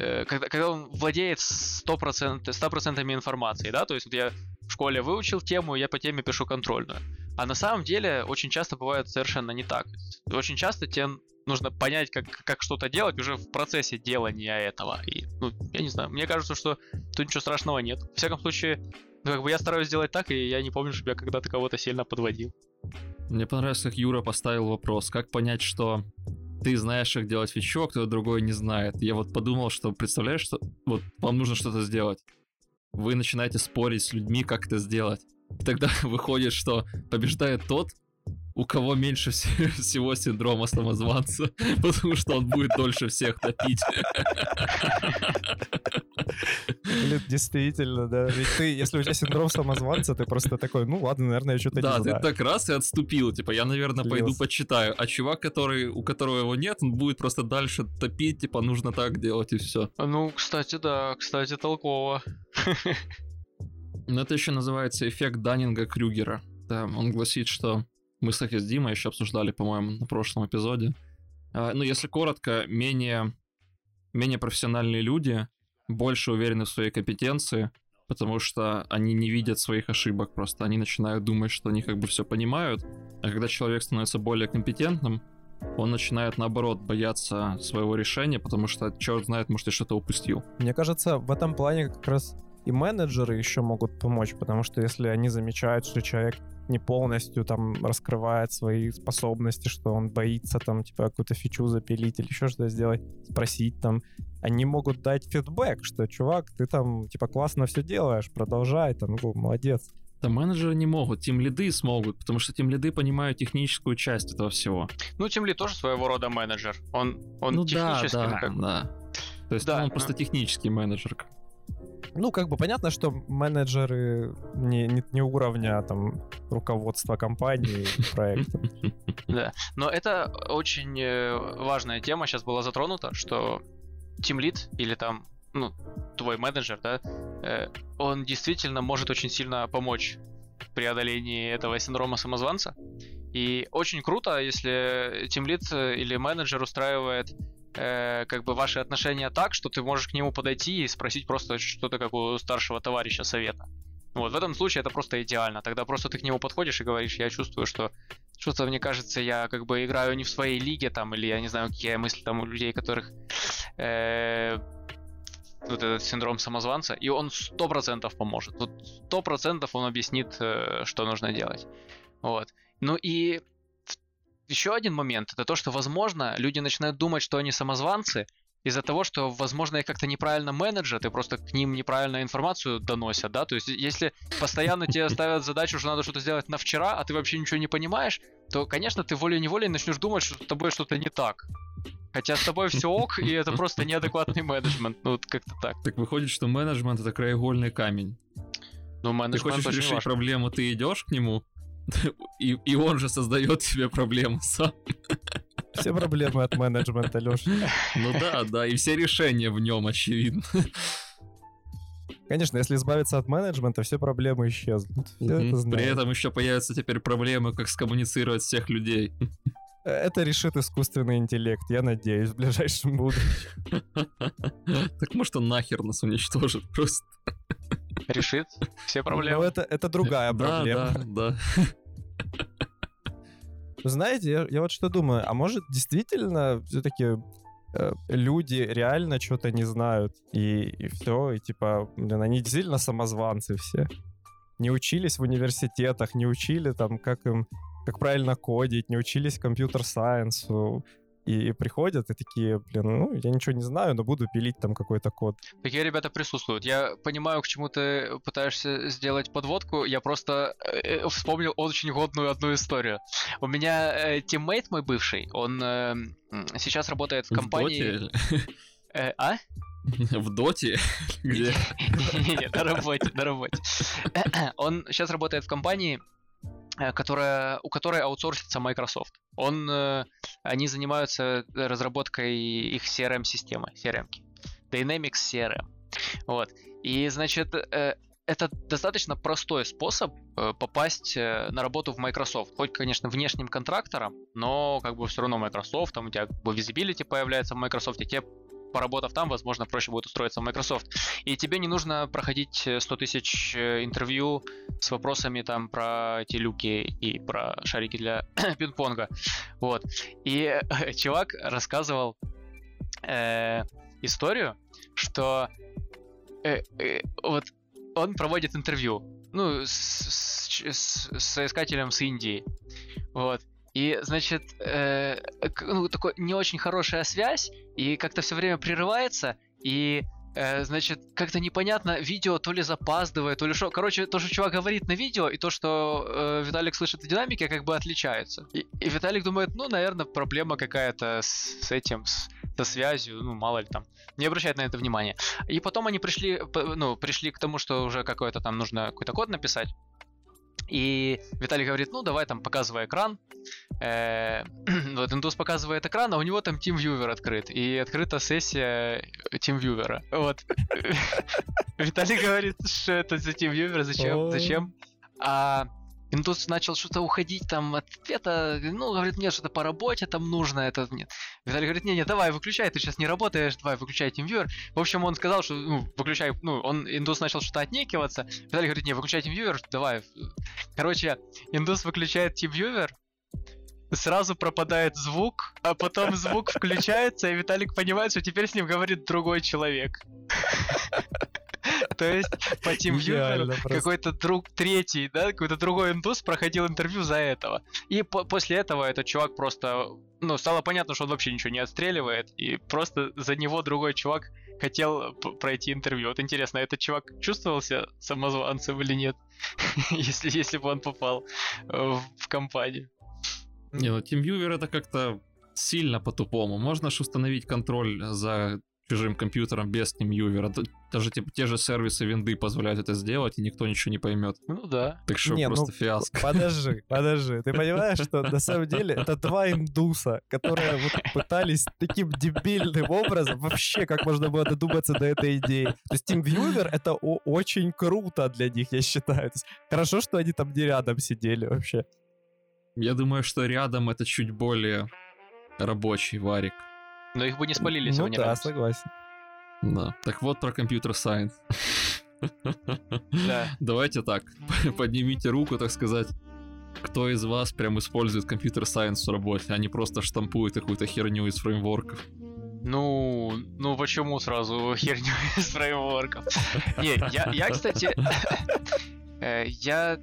э, когда, когда он владеет 100%, 100% информации, да, то есть вот я в школе выучил тему, я по теме пишу контрольную. А на самом деле очень часто бывает совершенно не так. Очень часто тебе нужно понять, как, как что-то делать уже в процессе делания этого. И, ну, я не знаю, мне кажется, что тут ничего страшного нет. В всяком случае, ну, как бы я стараюсь сделать так, и я не помню, чтобы я когда-то кого-то сильно подводил. Мне понравилось, как Юра поставил вопрос, как понять, что ты знаешь, как делать фичу, а кто-то другой не знает. Я вот подумал, что представляешь, что вот вам нужно что-то сделать. Вы начинаете спорить с людьми, как это сделать. И тогда выходит, что побеждает тот, у кого меньше всего синдрома самозванца, потому что он будет дольше всех топить. Или действительно, да. Ведь ты, если у тебя синдром самозванца, ты просто такой, ну ладно, наверное, я что-то да, не знаю. Да, ты так раз и отступил, типа, я, наверное, Слез. пойду почитаю. А чувак, который, у которого его нет, он будет просто дальше топить, типа, нужно так делать и все. Ну, кстати, да, кстати, толково. Но это еще называется эффект Даннинга-Крюгера. Да, он гласит, что мы, кстати, с Димой еще обсуждали, по-моему, на прошлом эпизоде. А, ну, если коротко, менее, менее профессиональные люди больше уверены в своей компетенции, потому что они не видят своих ошибок просто. Они начинают думать, что они как бы все понимают. А когда человек становится более компетентным, он начинает, наоборот, бояться своего решения, потому что черт знает, может, я что-то упустил. Мне кажется, в этом плане как раз и менеджеры еще могут помочь, потому что если они замечают, что человек не полностью там раскрывает свои способности, что он боится там типа какую-то фичу запилить или еще что-то сделать, спросить там, они могут дать фидбэк, что чувак, ты там типа классно все делаешь, продолжай, там, ну, молодец. Да менеджеры не могут, тем лиды смогут, потому что тем лиды понимают техническую часть этого всего. Ну, тем лид тоже своего рода менеджер. Он, он ну, технически да, да, как... да. То есть да, он но... просто технический менеджер. Ну, как бы понятно, что менеджеры не, не, не уровня там руководства компании проекта. Да, но это очень э, важная тема сейчас была затронута, что Team Lead или там, ну, твой менеджер, да, э, он действительно может очень сильно помочь в преодолении этого синдрома самозванца. И очень круто, если Team Lead э, или менеджер устраивает э, как бы ваши отношения так, что ты можешь к нему подойти и спросить просто что-то как у старшего товарища совета. Вот, в этом случае это просто идеально. Тогда просто ты к нему подходишь и говоришь, я чувствую, что что-то, мне кажется, я как бы играю не в своей лиге, там, или я не знаю, какие мысли там у людей, которых э, вот этот синдром самозванца, и он сто процентов поможет. Вот сто процентов он объяснит, э, что нужно делать. Вот. Ну и еще один момент, это то, что, возможно, люди начинают думать, что они самозванцы, из-за того, что, возможно, их как-то неправильно менеджат, и просто к ним неправильную информацию доносят, да, то есть если постоянно тебе ставят задачу, что надо что-то сделать на вчера, а ты вообще ничего не понимаешь, то, конечно, ты волей-неволей начнешь думать, что с тобой что-то не так. Хотя с тобой все ок, и это просто неадекватный менеджмент, ну вот как-то так. Так выходит, что менеджмент это краеугольный камень. Ну, менеджмент ты хочешь решить важно. проблему, ты идешь к нему, и, и он же создает себе проблемы сам. Все проблемы от менеджмента, Леша. Ну да, да, и все решения в нем, очевидно. Конечно, если избавиться от менеджмента, все проблемы исчезнут. Все это При этом еще появятся теперь проблемы, как скоммуницировать всех людей. Это решит искусственный интеллект, я надеюсь, в ближайшем будущем. Так может он нахер нас уничтожит просто. Решит все проблемы. Ну, это, это другая проблема. Да, да, да. Знаете, я, я вот что думаю, а может действительно все-таки э, люди реально что-то не знают, и, и все, и типа, блин, они действительно самозванцы все. Не учились в университетах, не учили там, как им как правильно кодить, не учились компьютер-сайенсу, и приходят и такие, блин, ну, я ничего не знаю, но буду пилить там какой-то код. Такие ребята присутствуют. Я понимаю, к чему ты пытаешься сделать подводку. Я просто э, вспомнил очень годную одну историю. У меня э, тиммейт мой бывший, он э, сейчас работает в компании... Э, а? В доте? Где? Нет, на работе, на работе. Он сейчас работает в компании, Э, которая, у которой аутсорсится Microsoft. Он, э, они занимаются разработкой их CRM-системы, CRM. -ки. Dynamics CRM. Вот. И, значит, э, это достаточно простой способ э, попасть э, на работу в Microsoft. Хоть, конечно, внешним контрактором, но как бы все равно Microsoft, там у тебя как бы visibility появляется в Microsoft, и тебе поработав там, возможно, проще будет устроиться в Microsoft. И тебе не нужно проходить 100 тысяч интервью с вопросами там про эти люки и про шарики для пинг-понга. Вот. И чувак рассказывал э, историю, что э, э, вот он проводит интервью, ну, с, с, с соискателем с Индии, вот. И, значит, э, ну, такой не очень хорошая связь, и как-то все время прерывается, и э, значит, как-то непонятно, видео то ли запаздывает, то ли что. Короче, то, что чувак говорит на видео, и то, что э, Виталик слышит в динамике, как бы отличаются. И, и Виталик думает, ну, наверное, проблема какая-то с, с этим, с, со связью, ну, мало ли там. Не обращает на это внимания. И потом они пришли, ну, пришли к тому, что уже какой-то там нужно какой-то код написать. И Виталий говорит, ну давай там показывай экран. Э, вот Индус показывает экран, а у него там TeamViewer открыт. И открыта сессия TeamViewer. Вот. Виталий говорит, что это за TeamViewer, зачем? Зачем? А и тут начал что-то уходить там от ответа, ну, говорит, нет, что-то по работе там нужно, это нет. Виталий говорит, не, не, давай, выключай, ты сейчас не работаешь, давай, выключай TeamViewer. В общем, он сказал, что, ну, выключай, ну, он, Индус начал что-то отнекиваться. Виталий говорит, не, выключай TeamViewer, давай. Короче, Индус выключает TeamViewer, сразу пропадает звук, а потом звук включается, и Виталик понимает, что теперь с ним говорит другой человек. То есть по TeamViewer какой-то друг третий, да, какой-то другой индус проходил интервью за этого. И по после этого этот чувак просто, ну, стало понятно, что он вообще ничего не отстреливает, и просто за него другой чувак хотел пройти интервью. Вот интересно, этот чувак чувствовался самозванцем или нет, если, если бы он попал в компанию? Не, ну TeamViewer это как-то сильно по-тупому. Можно же установить контроль за чужим компьютером без TeamViewer. Даже типа, те же сервисы винды позволяют это сделать, и никто ничего не поймет. Ну да. Так что не, просто ну, фиаско. Подожди, подожди. Ты понимаешь, что на самом деле это два индуса, которые вот пытались таким дебильным образом вообще, как можно было додуматься до этой идеи. То есть TeamViewer — это очень круто для них, я считаю. То есть, хорошо, что они там не рядом сидели вообще. Я думаю, что рядом это чуть более рабочий варик. Но их бы не спалили, если ну, бы не да, нравится. согласен. Да. Так вот про компьютер сайенс. Да. Давайте так, поднимите руку, так сказать. Кто из вас прям использует компьютер сайенс в работе, а не просто штампует какую-то херню из фреймворков? Ну, ну почему сразу херню из фреймворков? Не, я, я, кстати, э, я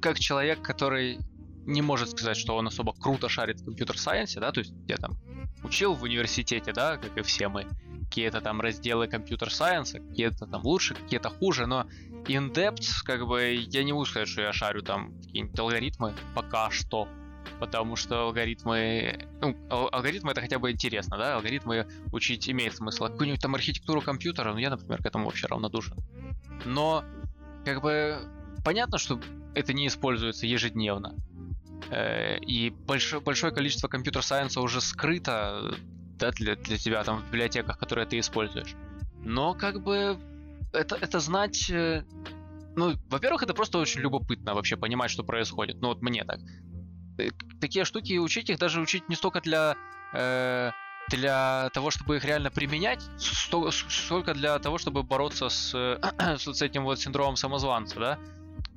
как человек, который не может сказать, что он особо круто шарит в компьютер-сайенсе, да, то есть я там учил в университете, да, как и все мы, какие-то там разделы компьютер-сайенса, какие-то там лучше, какие-то хуже, но in-depth, как бы, я не могу сказать, что я шарю там какие-нибудь алгоритмы пока что, потому что алгоритмы, ну, алгоритмы это хотя бы интересно, да, алгоритмы учить имеет смысл. А какую-нибудь там архитектуру компьютера, ну, я, например, к этому вообще равнодушен. Но, как бы, понятно, что это не используется ежедневно. Э, и большое, большое количество компьютер-сайенса уже скрыто да, для, для тебя там в библиотеках, которые ты используешь. Но как бы это, это знать... Э, ну, во-первых, это просто очень любопытно вообще понимать, что происходит. Ну вот мне так. Э, такие штуки учить их даже учить не столько для э, для того, чтобы их реально применять, столько для того, чтобы бороться с, с этим вот синдромом самозванца, да?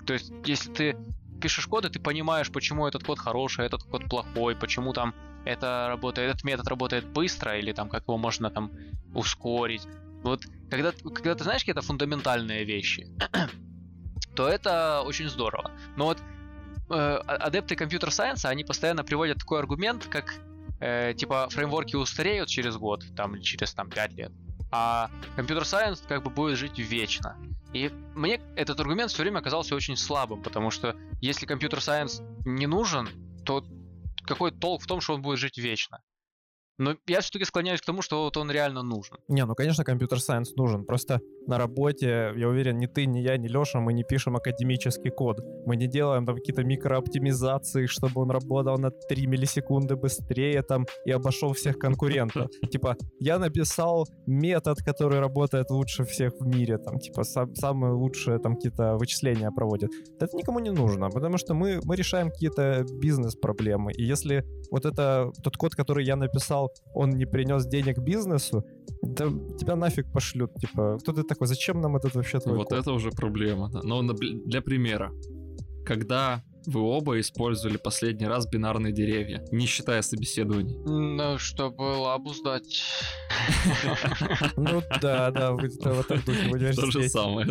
То есть, если ты пишешь код, и ты понимаешь, почему этот код хороший, этот код плохой, почему там это работает, этот метод работает быстро, или там как его можно там ускорить. Вот когда, когда ты знаешь какие-то фундаментальные вещи, то это очень здорово. Но вот э, а, адепты компьютер-сайенса, они постоянно приводят такой аргумент, как э, типа фреймворки устареют через год, там, или через там 5 лет, а компьютер-сайенс как бы будет жить вечно. И мне этот аргумент все время казался очень слабым, потому что если компьютер сайенс не нужен, то какой толк в том, что он будет жить вечно? Но я все-таки склоняюсь к тому, что вот он реально нужен. Не, ну, конечно, компьютер-сайенс нужен. Просто на работе, я уверен, ни ты, ни я, ни Леша, мы не пишем академический код. Мы не делаем там какие-то микрооптимизации, чтобы он работал на 3 миллисекунды быстрее там и обошел всех конкурентов. Типа, я написал метод, который работает лучше всех в мире, там, типа, сам, самые лучшие там какие-то вычисления проводит. Это никому не нужно, потому что мы, мы решаем какие-то бизнес-проблемы. И если вот это тот код, который я написал, он не принес денег бизнесу, да тебя нафиг пошлют. Типа, кто ты такой? Зачем нам этот вообще твой Вот код? это уже проблема. Да. Но для примера. Когда вы оба использовали последний раз бинарные деревья, не считая собеседований. Ну, чтобы лабу сдать. Ну да, да, в, это в этом духе в То же университете. самое.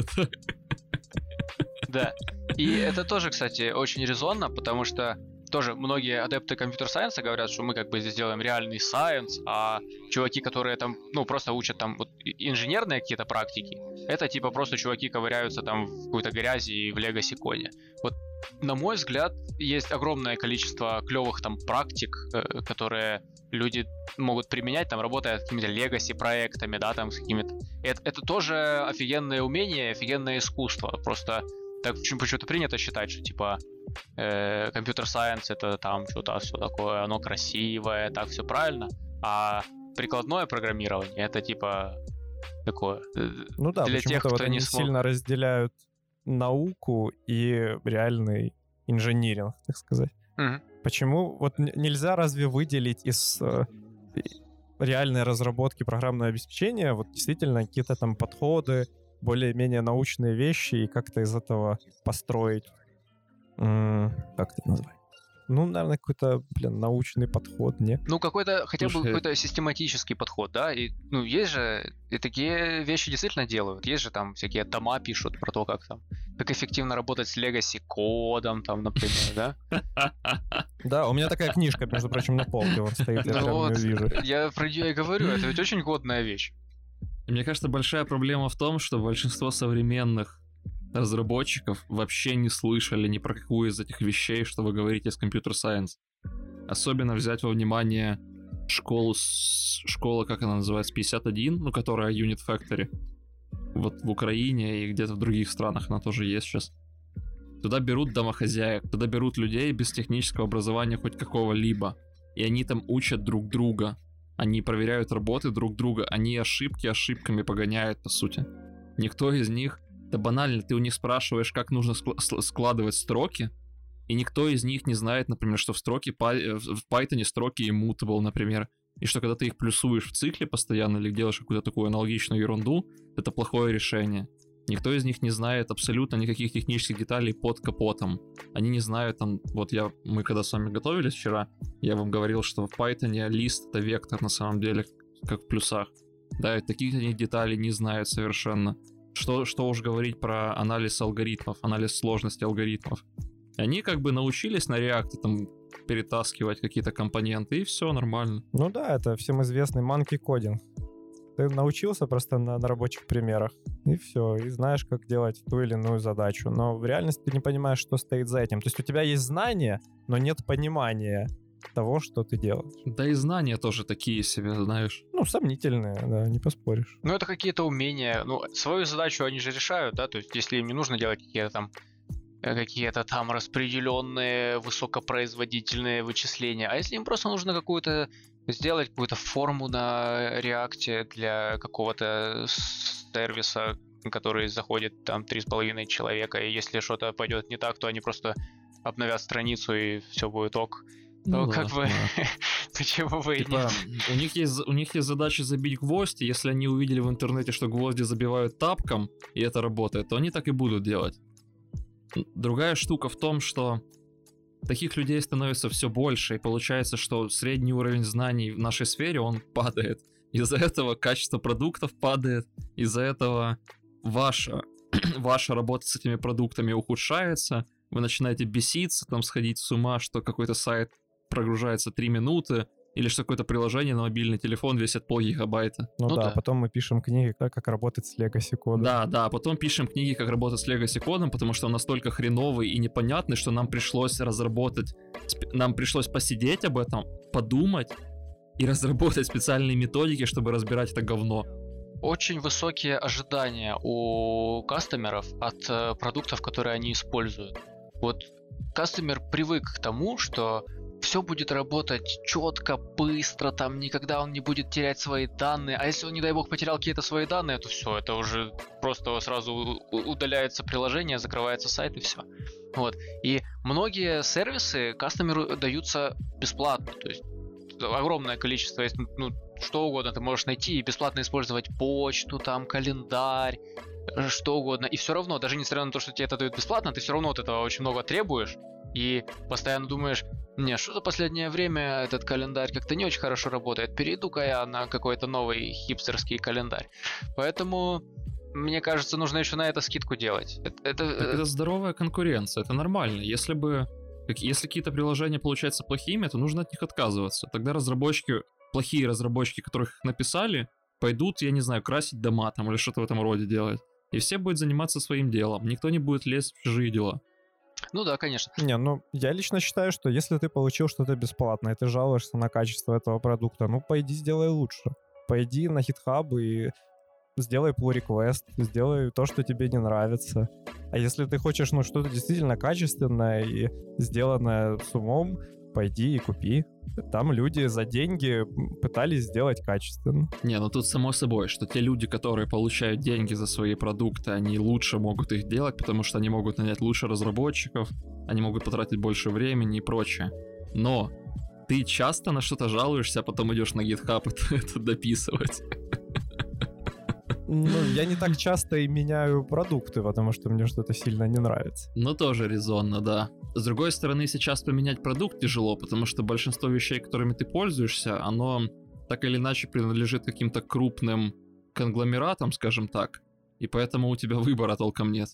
Да. И это тоже, кстати, очень резонно, потому что тоже многие адепты компьютер-сайенса говорят, что мы как бы здесь делаем реальный сайенс, а чуваки, которые там, ну, просто учат там вот инженерные какие-то практики, это типа просто чуваки ковыряются там в какой-то грязи и в легаси коде. Вот на мой взгляд, есть огромное количество клевых там практик, э, которые люди могут применять, там, работая с какими-то легаси проектами, да, там, с какими-то... Это, это тоже офигенное умение, офигенное искусство. Просто так почему- почему-то принято считать, что, типа, компьютер-сайенс это там что-то все такое, оно красивое, так все правильно, а прикладное программирование это, типа, такое... э, Ну да, Для тех, вот кто они не смог. сильно разделяют науку и реальный инжиниринг, так сказать. мгм. Почему вот нельзя разве выделить из э, реальной разработки программного обеспечения вот действительно какие-то там подходы, более-менее научные вещи и как-то из этого построить, как это назвать? Ну, наверное, какой-то, блин, научный подход, не? Ну, какой-то, хотя бы какой-то систематический подход, да, и, ну, есть же, и такие вещи действительно делают, есть же там всякие тома пишут про то, как там, как эффективно работать с legacy кодом, там, например, да, Да, у меня такая книжка, между прочим, на полке вот стоит, я Ну прям вижу. я про нее и говорю, это ведь очень годная вещь. Мне кажется, большая проблема в том, что большинство современных разработчиков вообще не слышали ни про какую из этих вещей, что вы говорите с компьютер-сайенс. Особенно взять во внимание школу, школа, как она называется, 51, ну, которая Unit Factory. Вот в Украине и где-то в других странах она тоже есть сейчас. Туда берут домохозяек, туда берут людей без технического образования хоть какого-либо. И они там учат друг друга. Они проверяют работы друг друга, они ошибки ошибками погоняют, по сути. Никто из них, да банально, ты у них спрашиваешь, как нужно складывать строки, и никто из них не знает, например, что в строке э, в Python строки immutable, например, и что когда ты их плюсуешь в цикле постоянно или делаешь какую-то такую аналогичную ерунду, это плохое решение. Никто из них не знает абсолютно никаких технических деталей под капотом. Они не знают там, вот я, мы когда с вами готовились вчера, я вам говорил, что в Python лист это вектор на самом деле, как в плюсах. Да, и таких они деталей не знают совершенно. Что, что уж говорить про анализ алгоритмов, анализ сложности алгоритмов. Они как бы научились на реакте там перетаскивать какие-то компоненты, и все нормально. Ну да, это всем известный monkey кодинг. Ты научился просто на, на рабочих примерах, и все, и знаешь, как делать ту или иную задачу. Но в реальности ты не понимаешь, что стоит за этим. То есть у тебя есть знания, но нет понимания того, что ты делаешь. Да и знания тоже такие себе, знаешь. Ну, сомнительные, да, не поспоришь. Ну, это какие-то умения. Ну, свою задачу они же решают, да, то есть если им не нужно делать какие-то там э, какие-то там распределенные высокопроизводительные вычисления, а если им просто нужно какую-то сделать какую-то форму на реакте для какого-то сервиса, который заходит там три с половиной человека, и если что-то пойдет не так, то они просто обновят страницу и все будет ок. Ну, да, как бы, да. почему бы и Типа, нет? у них, есть, у них есть задача забить гвоздь, и если они увидели в интернете, что гвозди забивают тапком, и это работает, то они так и будут делать. Другая штука в том, что таких людей становится все больше, и получается, что средний уровень знаний в нашей сфере, он падает. Из-за этого качество продуктов падает, из-за этого ваша, ваша работа с этими продуктами ухудшается, вы начинаете беситься, там сходить с ума, что какой-то сайт прогружается 3 минуты, или что какое-то приложение на мобильный телефон весит пол гигабайта. Ну, Ну да, да. потом мы пишем книги, как, как работать с Legacy кодом. Да, да, потом пишем книги, как работать с Legacy кодом, потому что он настолько хреновый и непонятный, что нам пришлось разработать, нам пришлось посидеть об этом, подумать, и разработать специальные методики, чтобы разбирать это говно. Очень высокие ожидания у кастомеров от э, продуктов, которые они используют. Вот кастомер привык к тому, что все будет работать четко, быстро, там никогда он не будет терять свои данные. А если он, не дай бог, потерял какие-то свои данные, то все, это уже просто сразу удаляется приложение, закрывается сайт и все. Вот. И многие сервисы кастомеру даются бесплатно. То есть огромное количество, есть, ну, что угодно ты можешь найти и бесплатно использовать почту, там, календарь, что угодно. И все равно, даже несмотря на то, что тебе это дают бесплатно, ты все равно от этого очень много требуешь. И постоянно думаешь, не, что за последнее время этот календарь как-то не очень хорошо работает. Перейду-ка я на какой-то новый хипстерский календарь. Поэтому мне кажется, нужно еще на это скидку делать. Это, это... это здоровая конкуренция, это нормально. Если бы если какие-то приложения получаются плохими, то нужно от них отказываться. Тогда разработчики, плохие разработчики, которых их написали, пойдут, я не знаю, красить дома там или что-то в этом роде делать. И все будут заниматься своим делом. Никто не будет лезть в чужие дела. Ну да, конечно. Не, ну я лично считаю, что если ты получил что-то бесплатно, и ты жалуешься на качество этого продукта, ну пойди сделай лучше. Пойди на GitHub и сделай pull request, сделай то, что тебе не нравится. А если ты хочешь, ну, что-то действительно качественное и сделанное с умом, пойди и купи. Там люди за деньги пытались сделать качественно. Не, ну тут само собой, что те люди, которые получают деньги за свои продукты, они лучше могут их делать, потому что они могут нанять лучше разработчиков, они могут потратить больше времени и прочее. Но ты часто на что-то жалуешься, а потом идешь на GitHub это, это дописывать. Ну, я не так часто и меняю продукты, потому что мне что-то сильно не нравится. Ну, тоже резонно, да. С другой стороны, сейчас поменять продукт тяжело, потому что большинство вещей, которыми ты пользуешься, оно так или иначе принадлежит каким-то крупным конгломератам, скажем так, и поэтому у тебя выбора толком нет.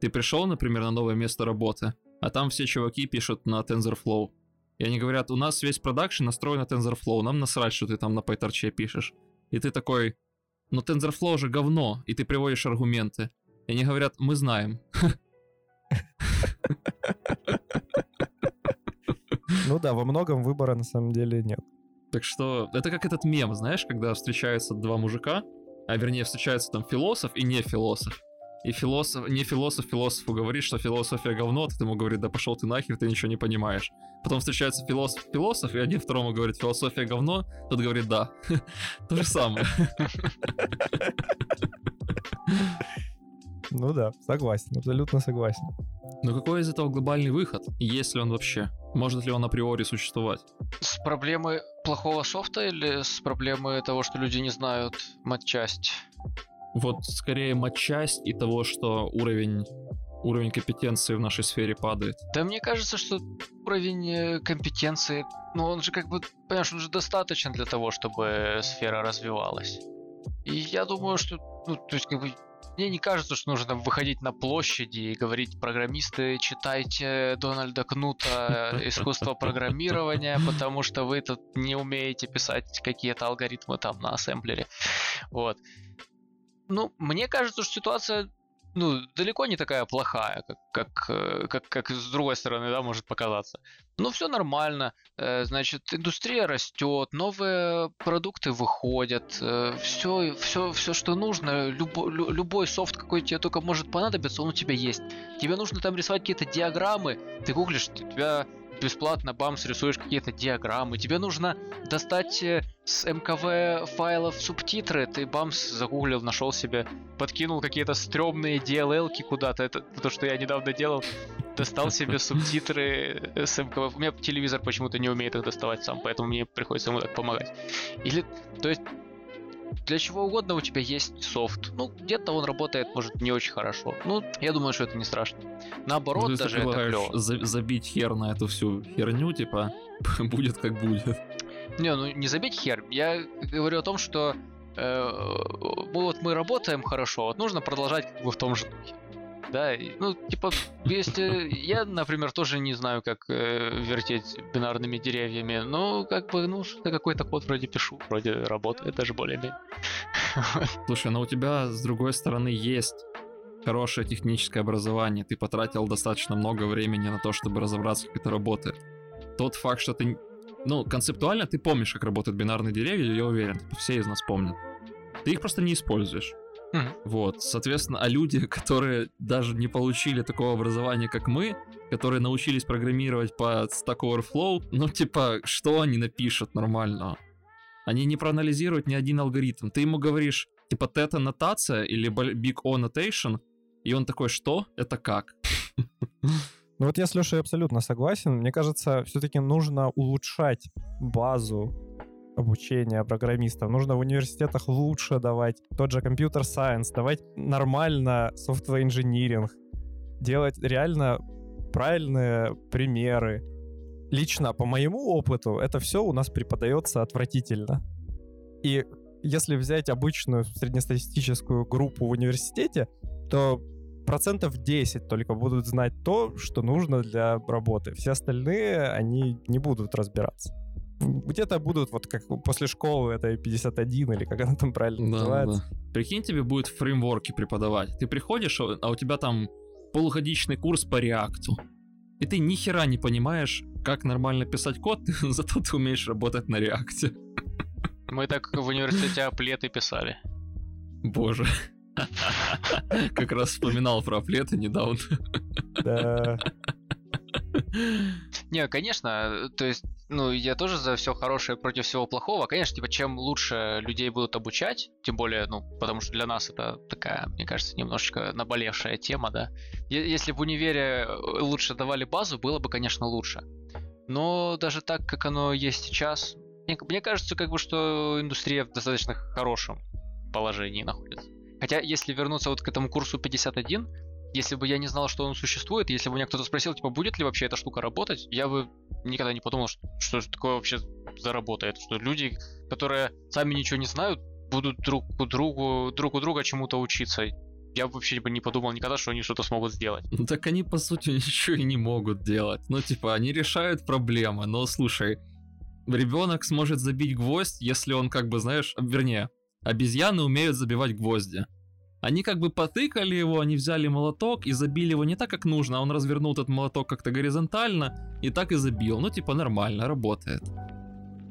Ты пришел, например, на новое место работы, а там все чуваки пишут на TensorFlow. И они говорят, у нас весь продакшн настроен на TensorFlow, нам насрать, что ты там на PyTorch пишешь. И ты такой, но TensorFlow же говно, и ты приводишь аргументы. И они говорят, мы знаем. Ну да, во многом выбора на самом деле нет. Так что это как этот мем, знаешь, когда встречаются два мужика, а вернее встречаются там философ и не философ. И философ, не философ философу говорит, что философия говно, ты ему говорит, да пошел ты нахер, ты ничего не понимаешь. Потом встречается философ философ, и один второму говорит, философия говно, тот говорит, да. То же самое. Ну да, согласен, абсолютно согласен. Но какой из этого глобальный выход, есть ли он вообще? Может ли он априори существовать? С проблемы плохого софта или с проблемы того, что люди не знают матчасть? Вот скорее матчасть и того, что уровень уровень компетенции в нашей сфере падает. Да мне кажется, что уровень э, компетенции, ну он же как бы, понимаешь, он же достаточен для того, чтобы сфера развивалась. И я думаю, что, ну, то есть как бы мне не кажется, что нужно выходить на площади и говорить, программисты, читайте Дональда Кнута «Искусство программирования», потому что вы тут не умеете писать какие-то алгоритмы там на ассемблере. Вот. Ну, мне кажется, что ситуация ну, далеко не такая плохая, как, как, э, как, как с другой стороны, да, может показаться. Ну, все нормально. Э, значит, индустрия растет, новые продукты выходят, все, все, все, что нужно, любо, любой софт, какой тебе только может понадобиться, он у тебя есть. Тебе нужно там рисовать какие-то диаграммы, ты гуглишь, у тебя бесплатно, бамс, рисуешь какие-то диаграммы. Тебе нужно достать э, с МКВ файлов субтитры. Ты бамс загуглил, нашел себе, подкинул какие-то стрёмные DLL куда-то. Это то, что я недавно делал. Достал себе субтитры э, с МКВ. У меня телевизор почему-то не умеет их доставать сам, поэтому мне приходится ему так помогать. Или, то есть, для чего угодно у тебя есть софт. Ну, где-то он работает, может, не очень хорошо. Ну, я думаю, что это не страшно. Наоборот, ну, даже это клево. За- забить хер на эту всю херню, типа, будет как будет. Не, ну не забить хер. Я говорю о том, что э, вот мы работаем хорошо, вот нужно продолжать как бы в том же духе да, ну, типа, если я, например, тоже не знаю, как э, вертеть бинарными деревьями, но как бы, ну, что какой-то код вроде пишу, вроде работает даже более-менее. Слушай, но у тебя, с другой стороны, есть хорошее техническое образование, ты потратил достаточно много времени на то, чтобы разобраться, как это работает. Тот факт, что ты Ну, концептуально ты помнишь, как работают бинарные деревья, я уверен, все из нас помнят. Ты их просто не используешь. Вот, соответственно, а люди, которые даже не получили такого образования, как мы, которые научились программировать по Stack Overflow, ну, типа, что они напишут нормального? Они не проанализируют ни один алгоритм. Ты ему говоришь, типа, тета-нотация или big O notation, и он такой, что? Это как? Ну вот я с Лешей абсолютно согласен. Мне кажется, все-таки нужно улучшать базу обучения программистов. Нужно в университетах лучше давать тот же компьютер сайенс, давать нормально software инжиниринг, делать реально правильные примеры. Лично, по моему опыту, это все у нас преподается отвратительно. И если взять обычную среднестатистическую группу в университете, то процентов 10 только будут знать то, что нужно для работы. Все остальные, они не будут разбираться. Где-то будут, вот как после школы, это 51 или как она там правильно Да, называется. да. Прикинь, тебе будет фреймворки преподавать. Ты приходишь, а у тебя там полугодичный курс по реакту. И ты ни хера не понимаешь, как нормально писать код, зато ты умеешь работать на реакте. Мы так в университете аплеты писали. Боже. Как раз вспоминал про аплеты недавно. Да. Не, конечно, то есть, ну, я тоже за все хорошее против всего плохого. Конечно, типа, чем лучше людей будут обучать, тем более, ну, потому что для нас это такая, мне кажется, немножечко наболевшая тема, да. Если в универе э, лучше давали базу, было бы, конечно, лучше. Но даже так, как оно есть сейчас, мне, мне кажется, как бы, что индустрия в достаточно хорошем положении находится. Хотя, если вернуться вот к этому курсу 51, если бы я не знал, что он существует, если бы меня кто-то спросил, типа, будет ли вообще эта штука работать, я бы никогда не подумал, что, что такое вообще заработает. Что люди, которые сами ничего не знают, будут друг у другу, друг у друга чему-то учиться. Я вообще бы не подумал никогда, что они что-то смогут сделать. Ну так они, по сути, ничего и не могут делать. Ну, типа, они решают проблемы, но слушай, ребенок сможет забить гвоздь, если он, как бы, знаешь, вернее, обезьяны умеют забивать гвозди. Они как бы потыкали его, они взяли молоток и забили его не так, как нужно, а он развернул этот молоток как-то горизонтально и так и забил. Ну, типа, нормально, работает.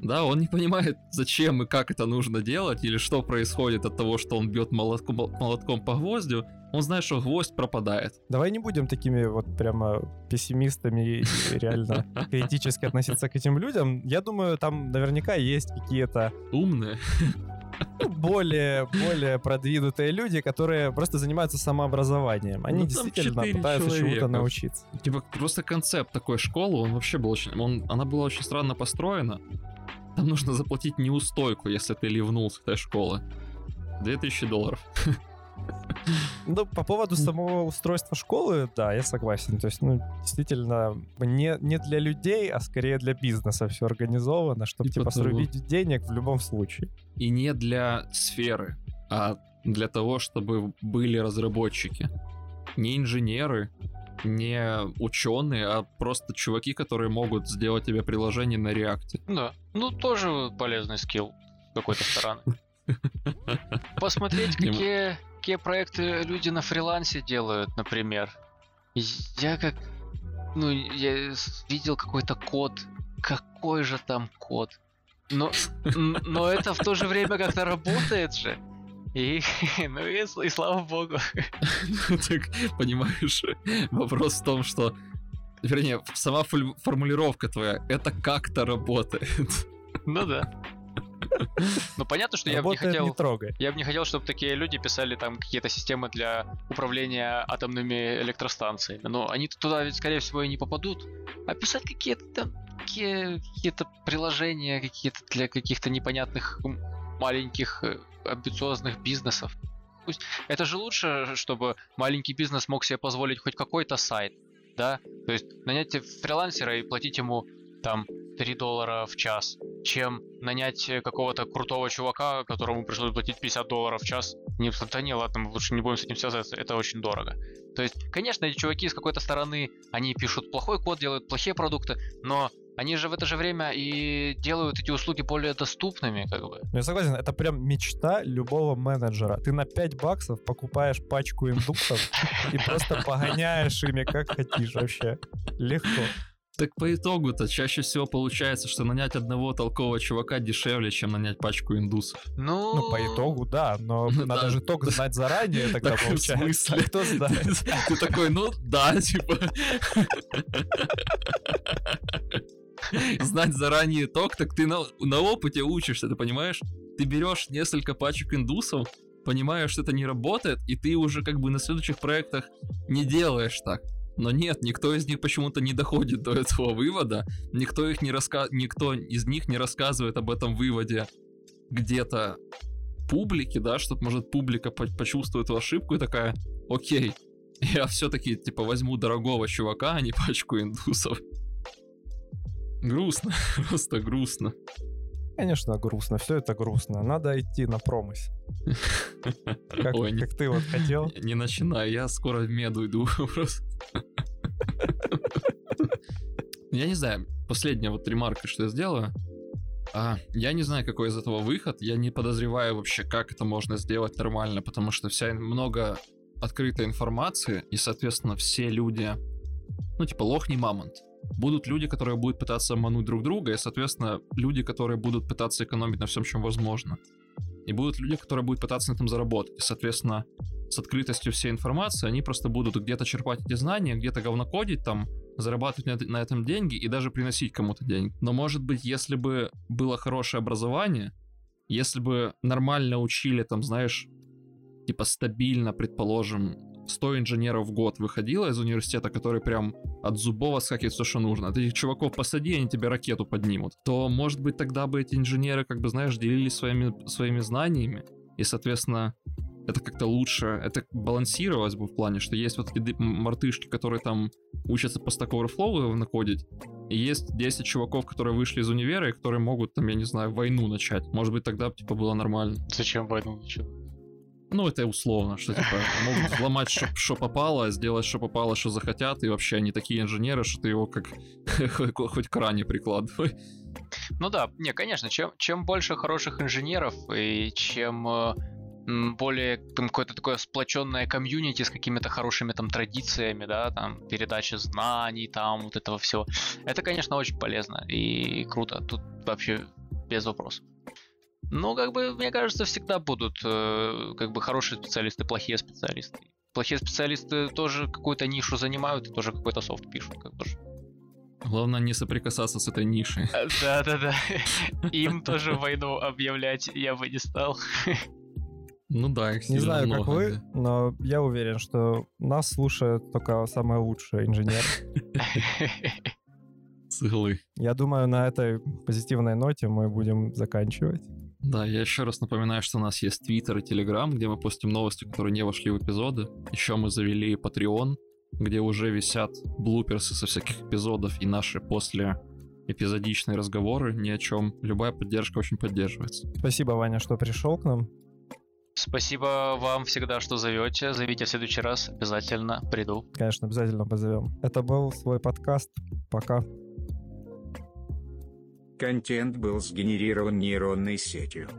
Да, он не понимает, зачем и как это нужно делать, или что происходит от того, что он бьет молотком, молотком по гвоздю. Он знает, что гвоздь пропадает. Давай не будем такими вот прямо пессимистами и реально критически относиться к этим людям. Я думаю, там наверняка есть какие-то Умные. Ну, более, более продвинутые люди, которые просто занимаются самообразованием. Они Ну, действительно пытаются чему-то научиться. Типа, просто концепт такой школы, он вообще был очень... Он, она была очень странно построена. Там нужно заплатить неустойку, если ты ливнул с этой школы. 2000 долларов. Ну, по поводу самого устройства школы, да, я согласен. То есть, ну, действительно, не, не для людей, а скорее для бизнеса все организовано, чтобы, Типа того. срубить денег в любом случае. И не для сферы, а для того, чтобы были разработчики. Не инженеры, не ученые, а просто чуваки, которые могут сделать тебе приложение на реакте. Да. Ну, тоже полезный скилл с какой-то стороны. Посмотреть, какие, какие проекты люди на фрилансе делают, например. Я как... Ну, я видел какой-то код. Какой же там код? Но, но это в то же время как-то работает же. И, ну и, и слава богу. Так, понимаешь, вопрос в том, что... Вернее, сама формулировка твоя, это как-то работает. Ну да. Ну понятно, что я бы не хотел... Я бы не хотел, чтобы такие люди писали там какие-то системы для управления атомными электростанциями. Но они туда ведь, скорее всего, и не попадут. А писать какие-то там какие- какие-то приложения какие-то для каких-то непонятных маленьких э, амбициозных бизнесов. Пусть это же лучше, чтобы маленький бизнес мог себе позволить хоть какой-то сайт, да? То есть нанять фрилансера и платить ему там 3 доллара в час, чем нанять э, какого-то крутого чувака, которому пришлось платить 50 долларов в час. Не, да не, ладно, мы лучше не будем с этим связываться, это очень дорого. То есть, конечно, эти чуваки с какой-то стороны, они пишут плохой код, делают плохие продукты, но они же в это же время и делают эти услуги более доступными, как бы. Ну, я согласен, это прям мечта любого менеджера. Ты на 5 баксов покупаешь пачку индуксов и просто погоняешь ими как хотишь вообще. Легко. Так по итогу-то чаще всего получается, что нанять одного толкового чувака дешевле, чем нанять пачку индусов. Ну, Ну, по итогу, да, но Ну, надо да. же только знать заранее тогда Так, в получается. смысле? А кто знает? Ты такой, ну да, типа. Знать заранее ток, так ты на, на опыте учишься, ты понимаешь? Ты берешь несколько пачек индусов, понимаешь, что это не работает, и ты уже как бы на следующих проектах не делаешь так. Но нет, никто из них почему-то не доходит до этого вывода, никто их не раска... никто из них не рассказывает об этом выводе где-то публике, да, чтобы, может, публика по- почувствует эту ошибку и такая, окей, я все-таки, типа, возьму дорогого чувака, а не пачку индусов. Грустно, просто грустно. Конечно, грустно, все это грустно. Надо идти на промыс. Как, Ой, не, как ты вот хотел. не начинай, я скоро в меду иду просто. Я не знаю, последняя вот ремарка, что я сделаю. А, я не знаю, какой из этого выход. Я не подозреваю вообще, как это можно сделать нормально, потому что вся много открытой информации, и, соответственно, все люди, ну, типа, лох не мамонт. Будут люди, которые будут пытаться обмануть друг друга, и, соответственно, люди, которые будут пытаться экономить на всем, чем возможно. И будут люди, которые будут пытаться на этом заработать. И, соответственно, с открытостью всей информации они просто будут где-то черпать эти знания, где-то говнокодить там, зарабатывать на, на этом деньги и даже приносить кому-то деньги. Но, может быть, если бы было хорошее образование, если бы нормально учили, там, знаешь, типа стабильно, предположим, 100 инженеров в год выходило из университета, которые прям от зубов скакивают все, что нужно. От этих чуваков посади, они тебе ракету поднимут. То, может быть, тогда бы эти инженеры, как бы, знаешь, делились своими, своими знаниями, и, соответственно, это как-то лучше, это балансировалось бы в плане, что есть вот эти мартышки, которые там учатся по Stack Overflow накодить, и есть 10 чуваков, которые вышли из универа, и которые могут, там, я не знаю, войну начать. Может быть, тогда, типа, было нормально. зачем войну начать? Ну, это условно, что, типа, могут взломать, что попало, сделать, что попало, что захотят, и вообще они такие инженеры, что ты его как хоть к ране прикладывай. Ну да, не, конечно, чем, чем больше хороших инженеров и чем э, более там, какое-то такое сплоченное комьюнити с какими-то хорошими там традициями, да, там передача знаний, там вот этого всего. Это, конечно, очень полезно и круто. Тут вообще без вопросов. Ну, как бы, мне кажется, всегда будут э, как бы хорошие специалисты, плохие специалисты. Плохие специалисты тоже какую-то нишу занимают и тоже какой-то софт пишут, как бы. Главное не соприкасаться с этой нишей. Да-да-да. Им тоже войну объявлять я бы не стал. Ну да, их Не знаю, как много, вы, да. но я уверен, что нас слушает только самый лучший инженер. С иглы. Я думаю, на этой позитивной ноте мы будем заканчивать. Да, я еще раз напоминаю, что у нас есть Твиттер и Телеграм, где мы постим новости, которые не вошли в эпизоды. Еще мы завели Patreon, где уже висят блуперсы со всяких эпизодов и наши после эпизодичные разговоры ни о чем. Любая поддержка очень поддерживается. Спасибо, Ваня, что пришел к нам. Спасибо вам всегда, что зовете. Зовите в следующий раз. Обязательно приду. Конечно, обязательно позовем. Это был свой подкаст. Пока. Контент был сгенерирован нейронной сетью.